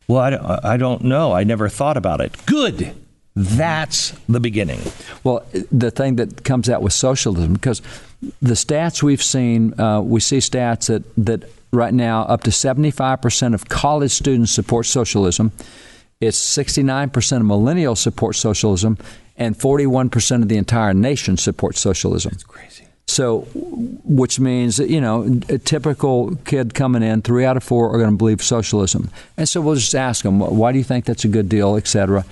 well, I don't, I don't know. I never thought about it. Good. That's the beginning. Well, the thing that comes out with socialism, because the stats we've seen, uh, we see stats that, that right now up to 75% of college students support socialism. It's 69% of millennials support socialism, and 41% of the entire nation supports socialism. That's crazy. So, which means you know, a typical kid coming in, three out of four are going to believe socialism, and so we'll just ask them, why do you think that's a good deal, et cetera.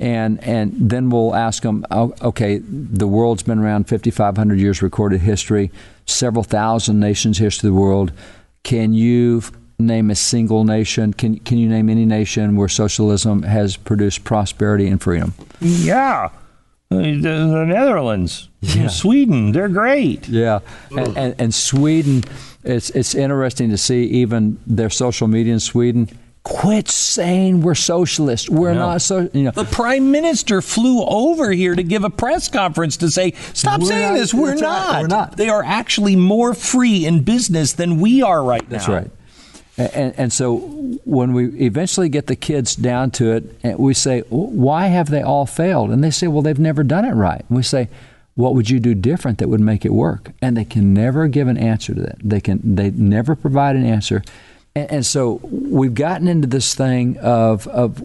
And, and then we'll ask them, oh, okay, the world's been around 5,500 years recorded history, several thousand nations history of the world. Can you name a single nation. Can can you name any nation where socialism has produced prosperity and freedom? Yeah. Uh, the, the Netherlands, Yeah. Sweden, they're great. Yeah, and, and, and Sweden, it's it's interesting to see even their social media in Sweden. Quit saying we're socialist. We're not so. You know, The prime minister flew over here to give a press conference to say, "Stop saying not- this. We're that's right, not. we're not." They are actually more free in business than we are right now." That's right. And, and so when we eventually get the kids down to it, we say, why have they all failed? And they say, well, they've never done it right. And we say, what would you do different that would make it work? And they can never give an answer to that. They can. They never provide an answer. And, and so we've gotten into this thing of of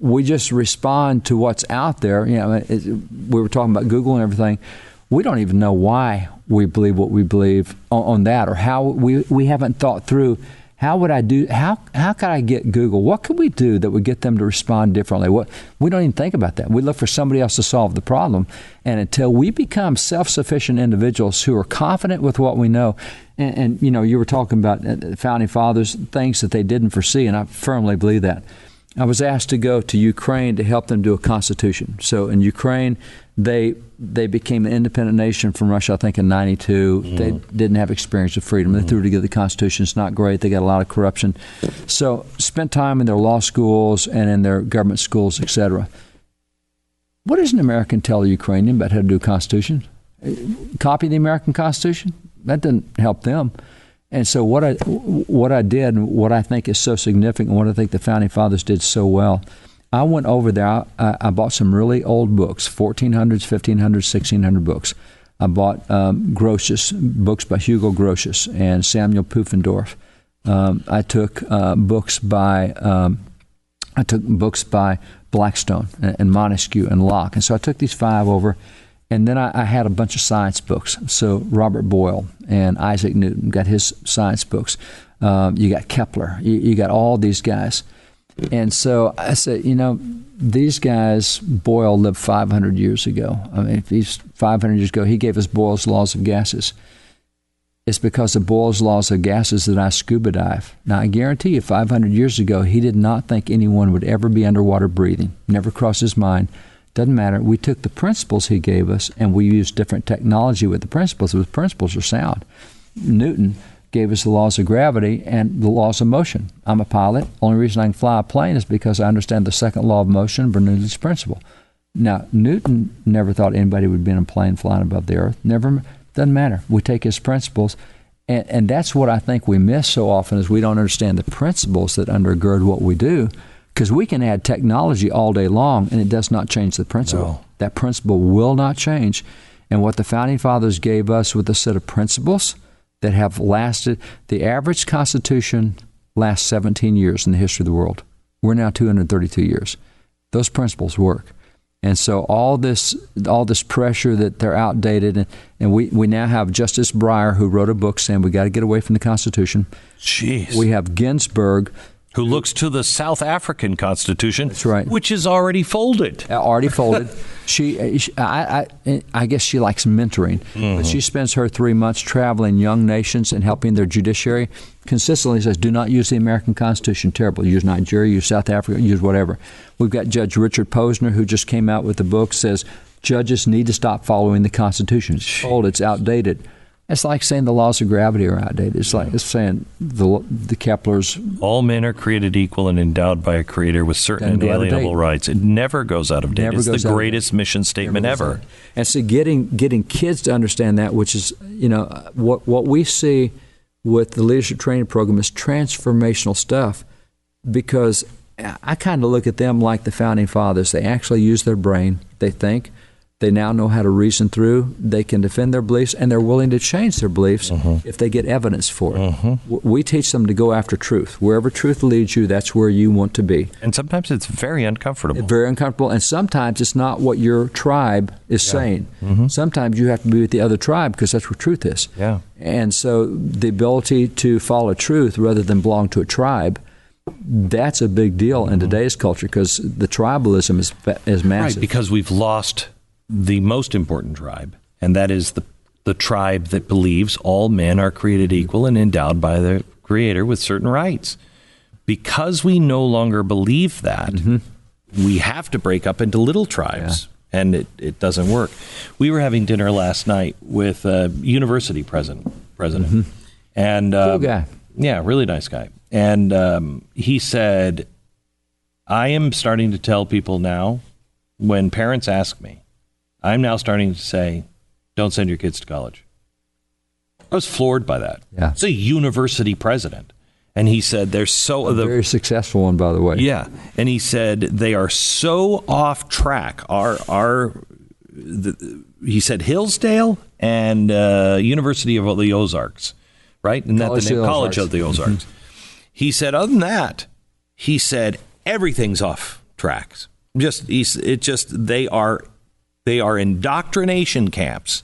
we just respond to what's out there. You know, it, we were talking about Google and everything. We don't even know why we believe what we believe on, on that, or how we we haven't thought through. How would I do? How how could I get Google? What could we do that would get them to respond differently? What we don't even think about that. We look for somebody else to solve the problem, and until we become self-sufficient individuals who are confident with what we know, and, and you know, you were talking about uh, founding fathers, things that they didn't foresee, and I firmly believe that. I was asked to go to Ukraine to help them do a constitution. So in Ukraine, they they became an independent nation from Russia. I think in '92, mm-hmm. they didn't have experience of freedom. They mm-hmm. threw together the constitution. It's not great. They got a lot of corruption. So spent time in their law schools and in their government schools, etc. What does an American tell a Ukrainian about how to do a constitution? Uh, copy the American Constitution? That doesn't help them. And so what I what I did, and what I think is so significant, what I think the founding fathers did so well, I went over there. I, I bought some really old books, 1400s, 1500s, 1600 books. I bought um, Grotius books by Hugo Grotius and Samuel Pufendorf. Um, I took uh, books by um, I took books by Blackstone and, and Montesquieu and Locke, and so I took these five over. And then I, I had a bunch of science books. So Robert Boyle and Isaac Newton got his science books. Um, you got Kepler. You, you got all these guys. And so I said, you know, these guys, Boyle lived 500 years ago. I mean, if he's 500 years ago, he gave us Boyle's laws of gases. It's because of Boyle's laws of gases that I scuba dive. Now, I guarantee you, 500 years ago, he did not think anyone would ever be underwater breathing. Never crossed his mind. Doesn't matter. We took the principles he gave us and we used different technology with the principles. The principles are sound. Newton gave us the laws of gravity and the laws of motion. I'm a pilot. Only reason I can fly a plane is because I understand the second law of motion, Bernoulli's principle. Now, Newton never thought anybody would be in a plane flying above the earth. Never. Doesn't matter. We take his principles. And, and that's what I think we miss so often is we don't understand the principles that undergird what we do because we can add technology all day long and it does not change the principle. No. That principle will not change. And what the founding fathers gave us with a set of principles that have lasted, the average Constitution lasts 17 years in the history of the world. We're now 232 years. Those principles work. And so all this all this pressure that they're outdated and, and we, we now have Justice Breyer who wrote a book saying we got to get away from the Constitution. Jeez. We have Ginsburg who looks to the South African Constitution, That's right. which is already folded. Uh, already folded. she, she I, I, I guess she likes mentoring, but she spends her three months traveling young nations and helping their judiciary. Consistently says, do not use the American Constitution. Terrible. Use Nigeria, use South Africa, use whatever. We've got Judge Richard Posner, who just came out with a book says judges need to stop following the Constitution. It's old. It's outdated. It's like saying the laws of gravity are outdated. It's like it's saying the the Kepler's All men are created equal and endowed by a creator with certain Doesn't go out of inalienable rights. It never goes out of date. Never it's the greatest mission statement ever. And so getting getting kids to understand that, which is you know what what we see with the leadership training program is transformational stuff, because I kind of look at them like the founding fathers. They actually use their brain. They think. They now know how to reason through. They can defend their beliefs, and they're willing to change their beliefs mm-hmm. if they get evidence for it. Mm-hmm. W- We teach them to go after truth. Wherever truth leads you, that's where you want to be. And sometimes it's very uncomfortable. Very uncomfortable, and sometimes it's not what your tribe is saying. Mm-hmm. Sometimes you have to be with the other tribe because that's where truth is. Yeah. And so the ability to follow truth rather than belong to a tribe, that's a big deal in today's culture because the tribalism is is massive. Right, because we've lost the most important tribe, and that is the the tribe that believes all men are created equal and endowed by the creator with certain rights. Because we no longer believe that, mm-hmm. we have to break up into little tribes. Yeah. And it, it doesn't work. We were having dinner last night with a university president, president, mm-hmm. and cool um, guy. Yeah, really nice guy. And um, he said, "I am starting to tell people now, when parents ask me, I'm now starting to say, don't send your kids to college." I was floored by that. Yeah. It's a university president. And he said they're so a the, very successful one, by the way. Yeah, and he said they are so off track. Our our the, he said Hillsdale and uh, University of the Ozarks, right? And that the name? College of the Ozarks. He said, other than that, he said everything's off tracks. Just he's, it just they are they are indoctrination camps.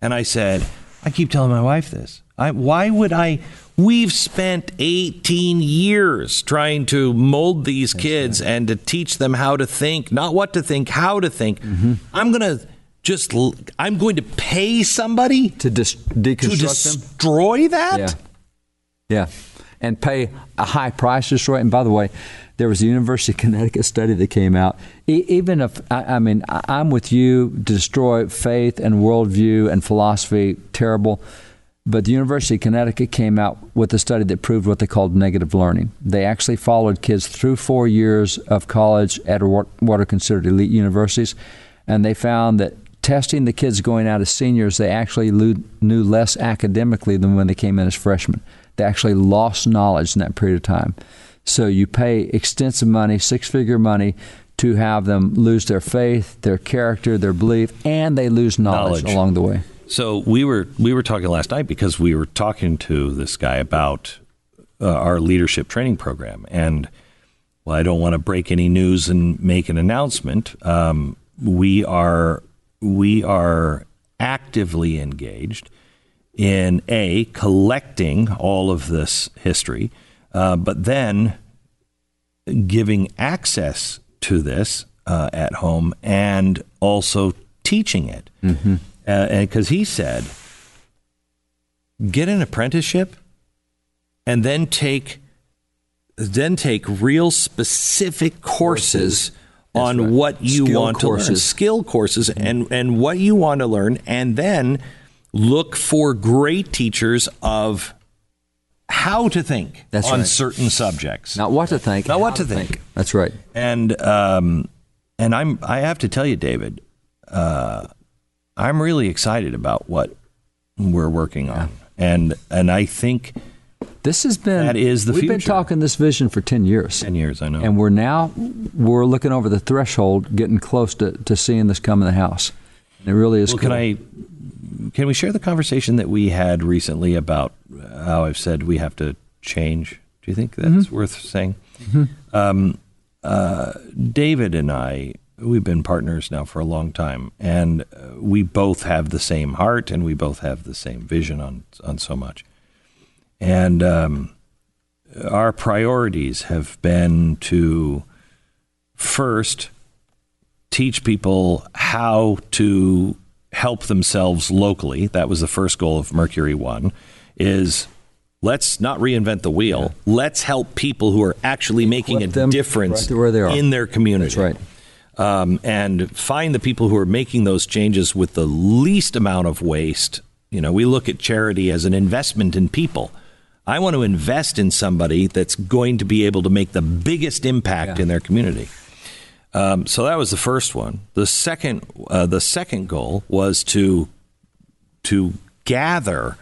And I said, I keep telling my wife this. I, why would I? We've spent 18 years trying to mold these That's kids right. and to teach them how to think, not what to think, how to think. Mm-hmm. I'm going to just, I'm going to pay somebody to, dis- to destroy them? that? Yeah. Yeah. And pay a high price to destroy it. And by the way, there was a University of Connecticut study that came out. E- even if, I, I mean, I, I'm with you, destroy faith and worldview and philosophy, terrible. But the University of Connecticut came out with a study that proved what they called negative learning. They actually followed kids through four years of college at what are considered elite universities, and they found that testing the kids going out as seniors, they actually knew less academically than when they came in as freshmen. They actually lost knowledge in that period of time. So you pay extensive money, six figure money, to have them lose their faith, their character, their belief, and they lose knowledge, knowledge. along the way. So we were we were talking last night because we were talking to this guy about uh, our leadership training program, and well, I don't want to break any news and make an announcement. Um, we are we are actively engaged in a collecting all of this history, uh, but then giving access to this uh, at home and also teaching it. Mm-hmm uh, and because he said, get an apprenticeship and then take then take real specific courses, on right. what you skill want courses. to learn, skill courses, mm-hmm. and and what you want to learn, and then look for great teachers of how to think That's on right. certain subjects. Not what to think. Not what to think. think. That's right. And um, and I'm I have to tell you, David. Uh, I'm really excited about what we're working on, yeah. and and I think this has been that is the we've future. been talking this vision for 10 years 10 years i know and we're now we're looking over the threshold getting close to, to seeing this come in the house and it really is well, cool. can i can we share the conversation that we had recently about how i've said we have to change do you think that's mm-hmm. worth saying mm-hmm. um, uh, david and i we've been partners now for a long time, and uh, we both have the same heart and we both have the same vision on on so much. And um, our priorities have been to first teach people how to help themselves locally. That was the first goal of Mercury One. Is let's not reinvent the wheel. Yeah. Let's help people who are actually making a difference right in their community. That's right um, and find the people who are making those changes with the least amount of waste. You know, we look at charity as an investment in people. I want to invest in somebody that's going to be able to make the biggest impact yeah. in their community. Um, so that was the first one. The second, uh, the second goal was to to gather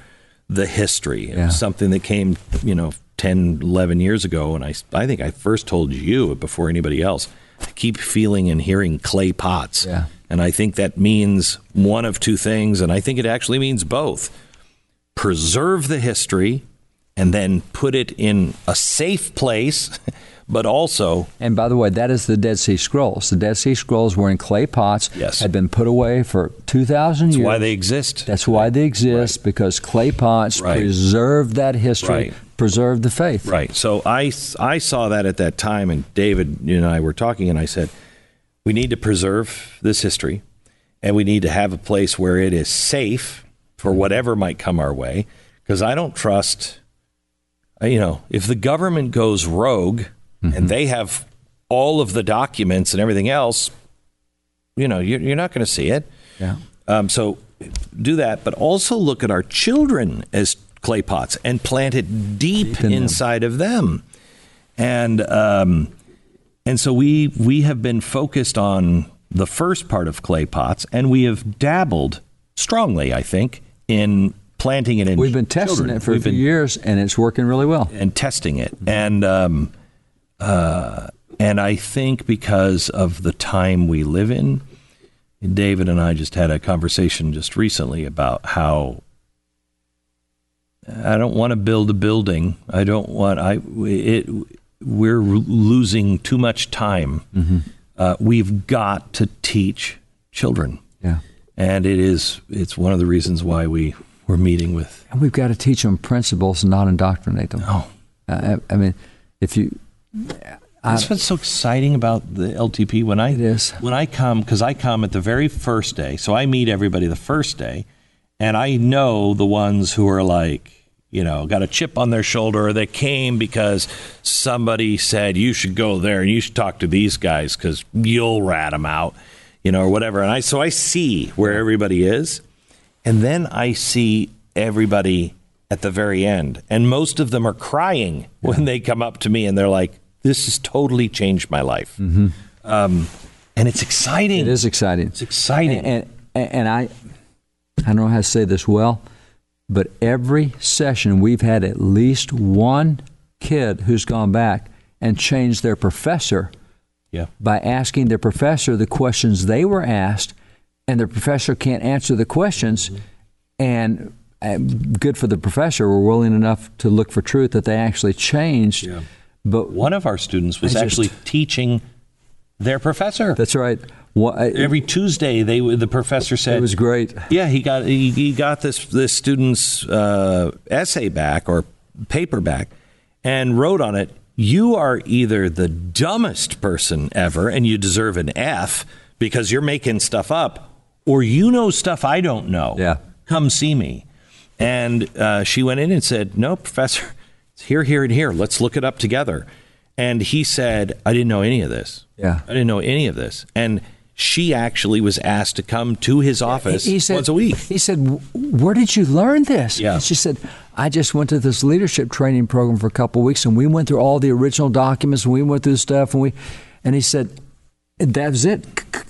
the history. Yeah. something that came, you know, 10, 11 years ago, and I, I think I first told you before anybody else I keep feeling and hearing clay pots. Yeah. And I think that means one of two things, and I think it actually means both. Preserve the history and then put it in a safe place, but also. And by the way, that is the Dead Sea Scrolls. The Dead Sea Scrolls were in clay pots, yes. had been put away for 2,000 years. That's why they exist. That's why they exist, right. because clay pots right. preserve that history, right preserve the faith. Right. So I, I saw that at that time, and David and I were talking, and I said, we need to preserve this history, and we need to have a place where it is safe for whatever might come our way, because I don't trust. you know, if the government goes rogue Mm-hmm. and they have all of the documents and everything else, you know, you're, you're not going to see it. Yeah. Um, so do that, but also look at our children as clay pots and plant it deep, Deep in them. inside of them. And um, and so we we have been focused on the first part of clay pots, and we have dabbled strongly, I think, in planting it in. We've been testing children. it for We've a few been- years, and it's working really well. and testing it. And um, uh, and I think because of the time we live in, David and I just had a conversation just recently about how I don't want to build a building. I don't want I it. We're losing too much time. Uh, we've got to teach children, Yeah. and it is it's one of the reasons why we were meeting with. And we've got to teach them principles, not indoctrinate them. Oh, Uh, I, I mean, if you, Uh, That's what's so exciting about the LTP when I when I come because I come at the very first day, so I meet everybody the first day, and I know the ones who are like you know got a chip on their shoulder or they came because somebody said you should go there and you should talk to these guys because you'll rat them out, you know, or whatever. And I so I see where everybody is, and then I see everybody at the very end. And most of them are crying when they come up to me and they're like, this has totally changed my life. Um, and it's exciting. it is exciting. It's exciting. And, and, and I, I don't know how to say this well, but every session we've had at least one kid who's gone back and changed their professor yeah. by asking their professor the questions they were asked, and the professor can't answer the questions, and uh, good for the professor, were willing enough to look for truth that they actually changed. Yeah. But One of our students was I just- actually teaching their professor. that's right. What, it, Every Tuesday, they the professor said it was great. Yeah, he got he, he got this this student's uh, essay back or paper back, and wrote on it. You are either the dumbest person ever, and you deserve an F because you're making stuff up, or you know stuff I don't know. Yeah. come see me. And uh, she went in and said, "No, professor, it's here, here, and here. Let's look it up together." And he said, "I didn't know any of this. Yeah. I didn't know any of this." And she actually was asked to come to his office He said, once a week. He said, "Where did you learn this?" Yeah. And she said, "I just went to this leadership training program for a couple of weeks, and we went through all the original documents, and we went through stuff, and we." And he said, "That's it.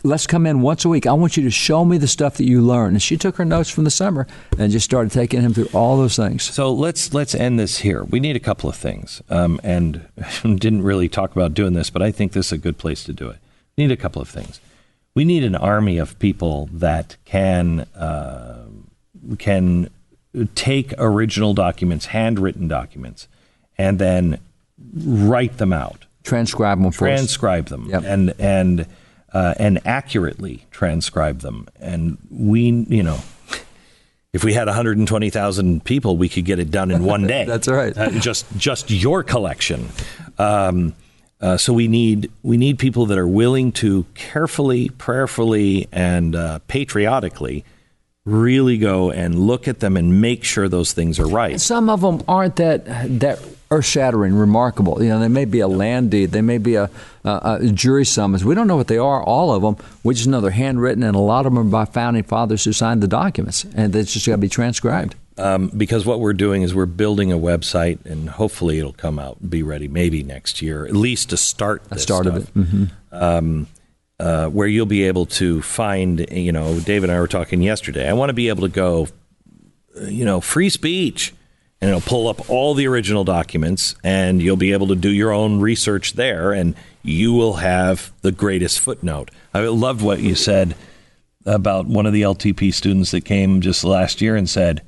Let's come in once a week. I want you to show me the stuff that you learned." And she took her notes from the summer and just started taking him through all those things. So let's let's end this here. We need a couple of things, um, and didn't really talk about doing this, but I think this is a good place to do it. We need a couple of things. We need an army of people that can uh, can take original documents, handwritten documents, and then write them out, Transcribe them us. transcribe them, Yep. and and uh, and accurately transcribe them. And we, you know. If we had 120,000 people, we could get it done in one day. That's right. Uh, just just your collection. Um, uh, so we need we need people that are willing to carefully, prayerfully, and uh, patriotically really go and look at them and make sure those things are right. Some of them aren't that that earth-shattering, remarkable. You know, they may be a land deed, they may be a, a, a jury summons. We don't know what they are. All of them. We just know they're handwritten, and a lot of them are by founding fathers who signed the documents, and they just got to be transcribed. Um, because what we're doing is we're building a website, and hopefully it'll come out be ready maybe next year, at least to start. This start of stuff. it. hmm um, uh, where you'll be able to find, you know, Dave and I were talking yesterday. I want to be able to go, uh, you know, free speech, and it'll pull up all the original documents, and you'll be able to do your own research there, and you will have the greatest footnote. I loved what you said about one of the LTP students that came just last year and said,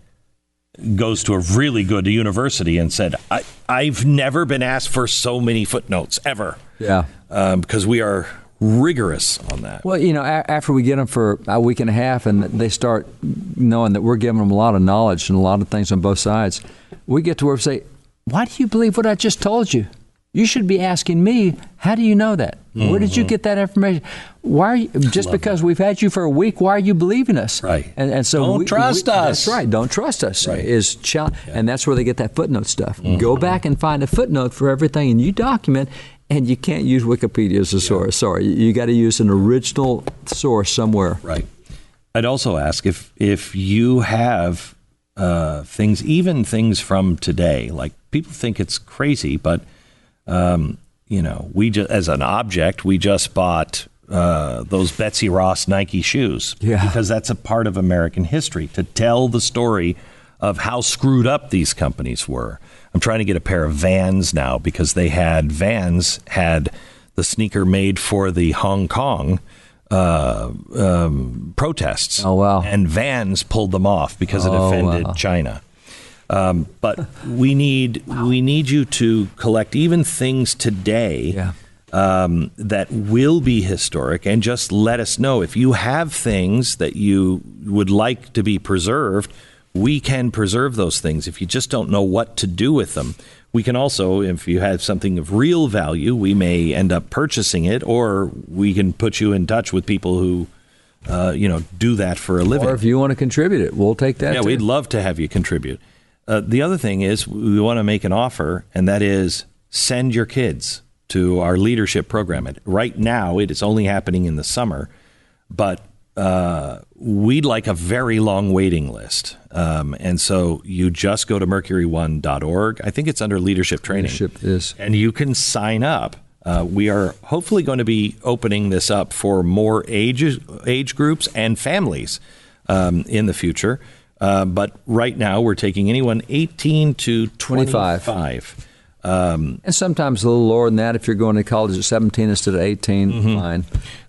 goes to a really good university and said, I, I've never been asked for so many footnotes ever Yeah. um, because we are rigorous on that. Well, you know, a- after we get them for a week and a half, and they start knowing that we're giving them a lot of knowledge and a lot of things on both sides, we get to where we say, "Why do you believe what I just told you?" You should be asking me, how do you know that? Mm-hmm. Where did you mm-hmm. get that information? Why are you, just because that. we've had you for a week, why are you believing us? Right. And, and so don't we, trust we, us. That's right. Don't trust us. Right. Is yeah. and that's where they get that footnote stuff. Mm-hmm. Go back and find a footnote for everything, and you document. And you can't use Wikipedia as a yeah. source. Sorry, you got to use an original source somewhere. Right. I'd also ask if if you have uh, things, even things from today. Like people think it's crazy, but um, you know, we just as an object, we just bought uh, those Betsy Ross Nike shoes yeah. because that's a part of American history to tell the story of how screwed up these companies were. I'm trying to get a pair of Vans now because they had Vans had the sneaker made for the Hong Kong uh, um, protests. Oh wow! And Vans pulled them off because it oh, offended wow. China. Um, but we need wow. we need you to collect even things today yeah. um, that will be historic, and just let us know if you have things that you would like to be preserved. We can preserve those things. If you just don't know what to do with them, we can also, if you have something of real value, we may end up purchasing it, or we can put you in touch with people who. Uh, you know, do that for a living. Or if you want to contribute it, we'll take that. Yeah, too. we'd love to have you contribute. Uh, the other thing is we want to make an offer, and that is send your kids to our leadership program. Right now, it is only happening in the summer, but uh, we'd like a very long waiting list. Um, and so you just go to mercury1.org. I think it's under leadership training. Leadership is. And you can sign up. Uh, we are hopefully going to be opening this up for more age, age groups and families um, in the future. Uh, but right now, we're taking anyone 18 to 25. 25. Um, and sometimes a little lower than that if you're going to college at 17 instead of 18. Mm-hmm. Fine.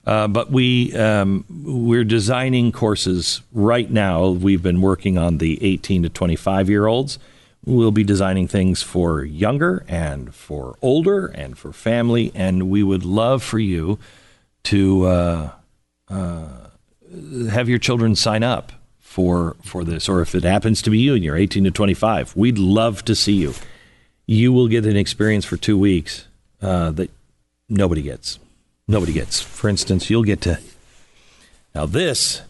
Uh, but we um, we're designing courses right now. We've been working on the 18 to 25 year olds. We'll be designing things for younger and for older and for family. And we would love for you to uh, uh, have your children sign up for for this, or if it happens to be you and you're 18 to 25, we'd love to see you. You will get an experience for two weeks uh, that nobody gets. Nobody gets. For instance, you'll get to. Now this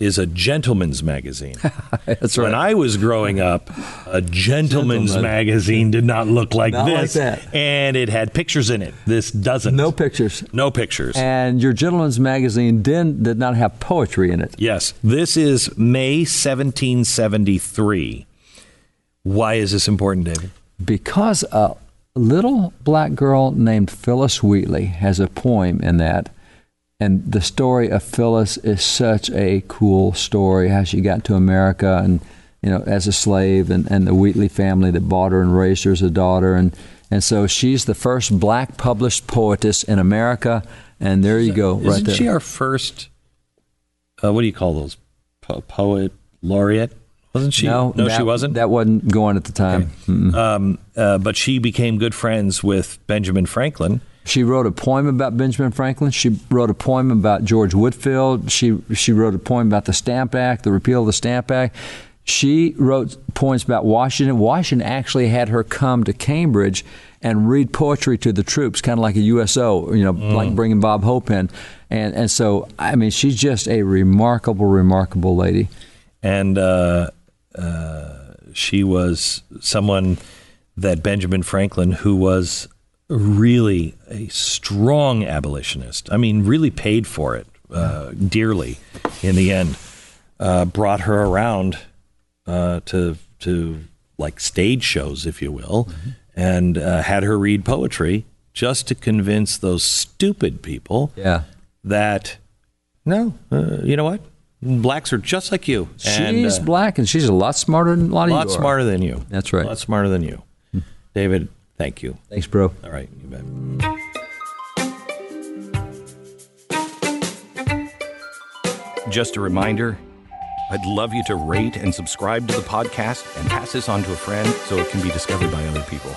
is a gentleman's magazine. That's right. When I was growing up, a gentleman's Gentleman. magazine did not look like not this. Like that. And it had pictures in it. This doesn't. No pictures. No pictures. And your gentleman's magazine did, did not have poetry in it. Yes. This is May 1773. Why is this important, David? Because a little black girl named Phillis Wheatley has a poem in that and the story of Phillis is such a cool story. How she got to America and you know as a slave, and, and the Wheatley family that bought her and raised her as a daughter, and and so she's the first black published poetess in America. And there you go, Isn't right there. she our first? Uh, what do you call those? Po- poet laureate? Wasn't she? No, no, that, she wasn't. That wasn't going at the time. Okay. Um, uh, but she became good friends with Benjamin Franklin she wrote a poem about Benjamin Franklin. She wrote a poem about George Whitefield. She she wrote a poem about the Stamp Act, the repeal of the Stamp Act. She wrote poems about Washington. Washington actually had her come to Cambridge and read poetry to the troops, kind of like a USO, you know, mm. like bringing Bob Hope in. And and so I mean, she's just a remarkable, remarkable lady. And uh, uh, she was someone that Benjamin Franklin, who was really a strong abolitionist. I mean, really paid for it uh, dearly in the end. Uh, brought her around uh, to to like stage shows, if you will, mm-hmm. and uh, had her read poetry just to convince those stupid people yeah. that no, uh, you know what, blacks are just like you. She's uh, black, and she's a lot smarter than a lot of you. A lot smarter than you. That's right. A lot smarter than you, hmm. David. Thank you. Thanks, bro. All right, you bet. Just a reminder I'd love you to rate and subscribe to the podcast and pass this on to a friend so it can be discovered by other people.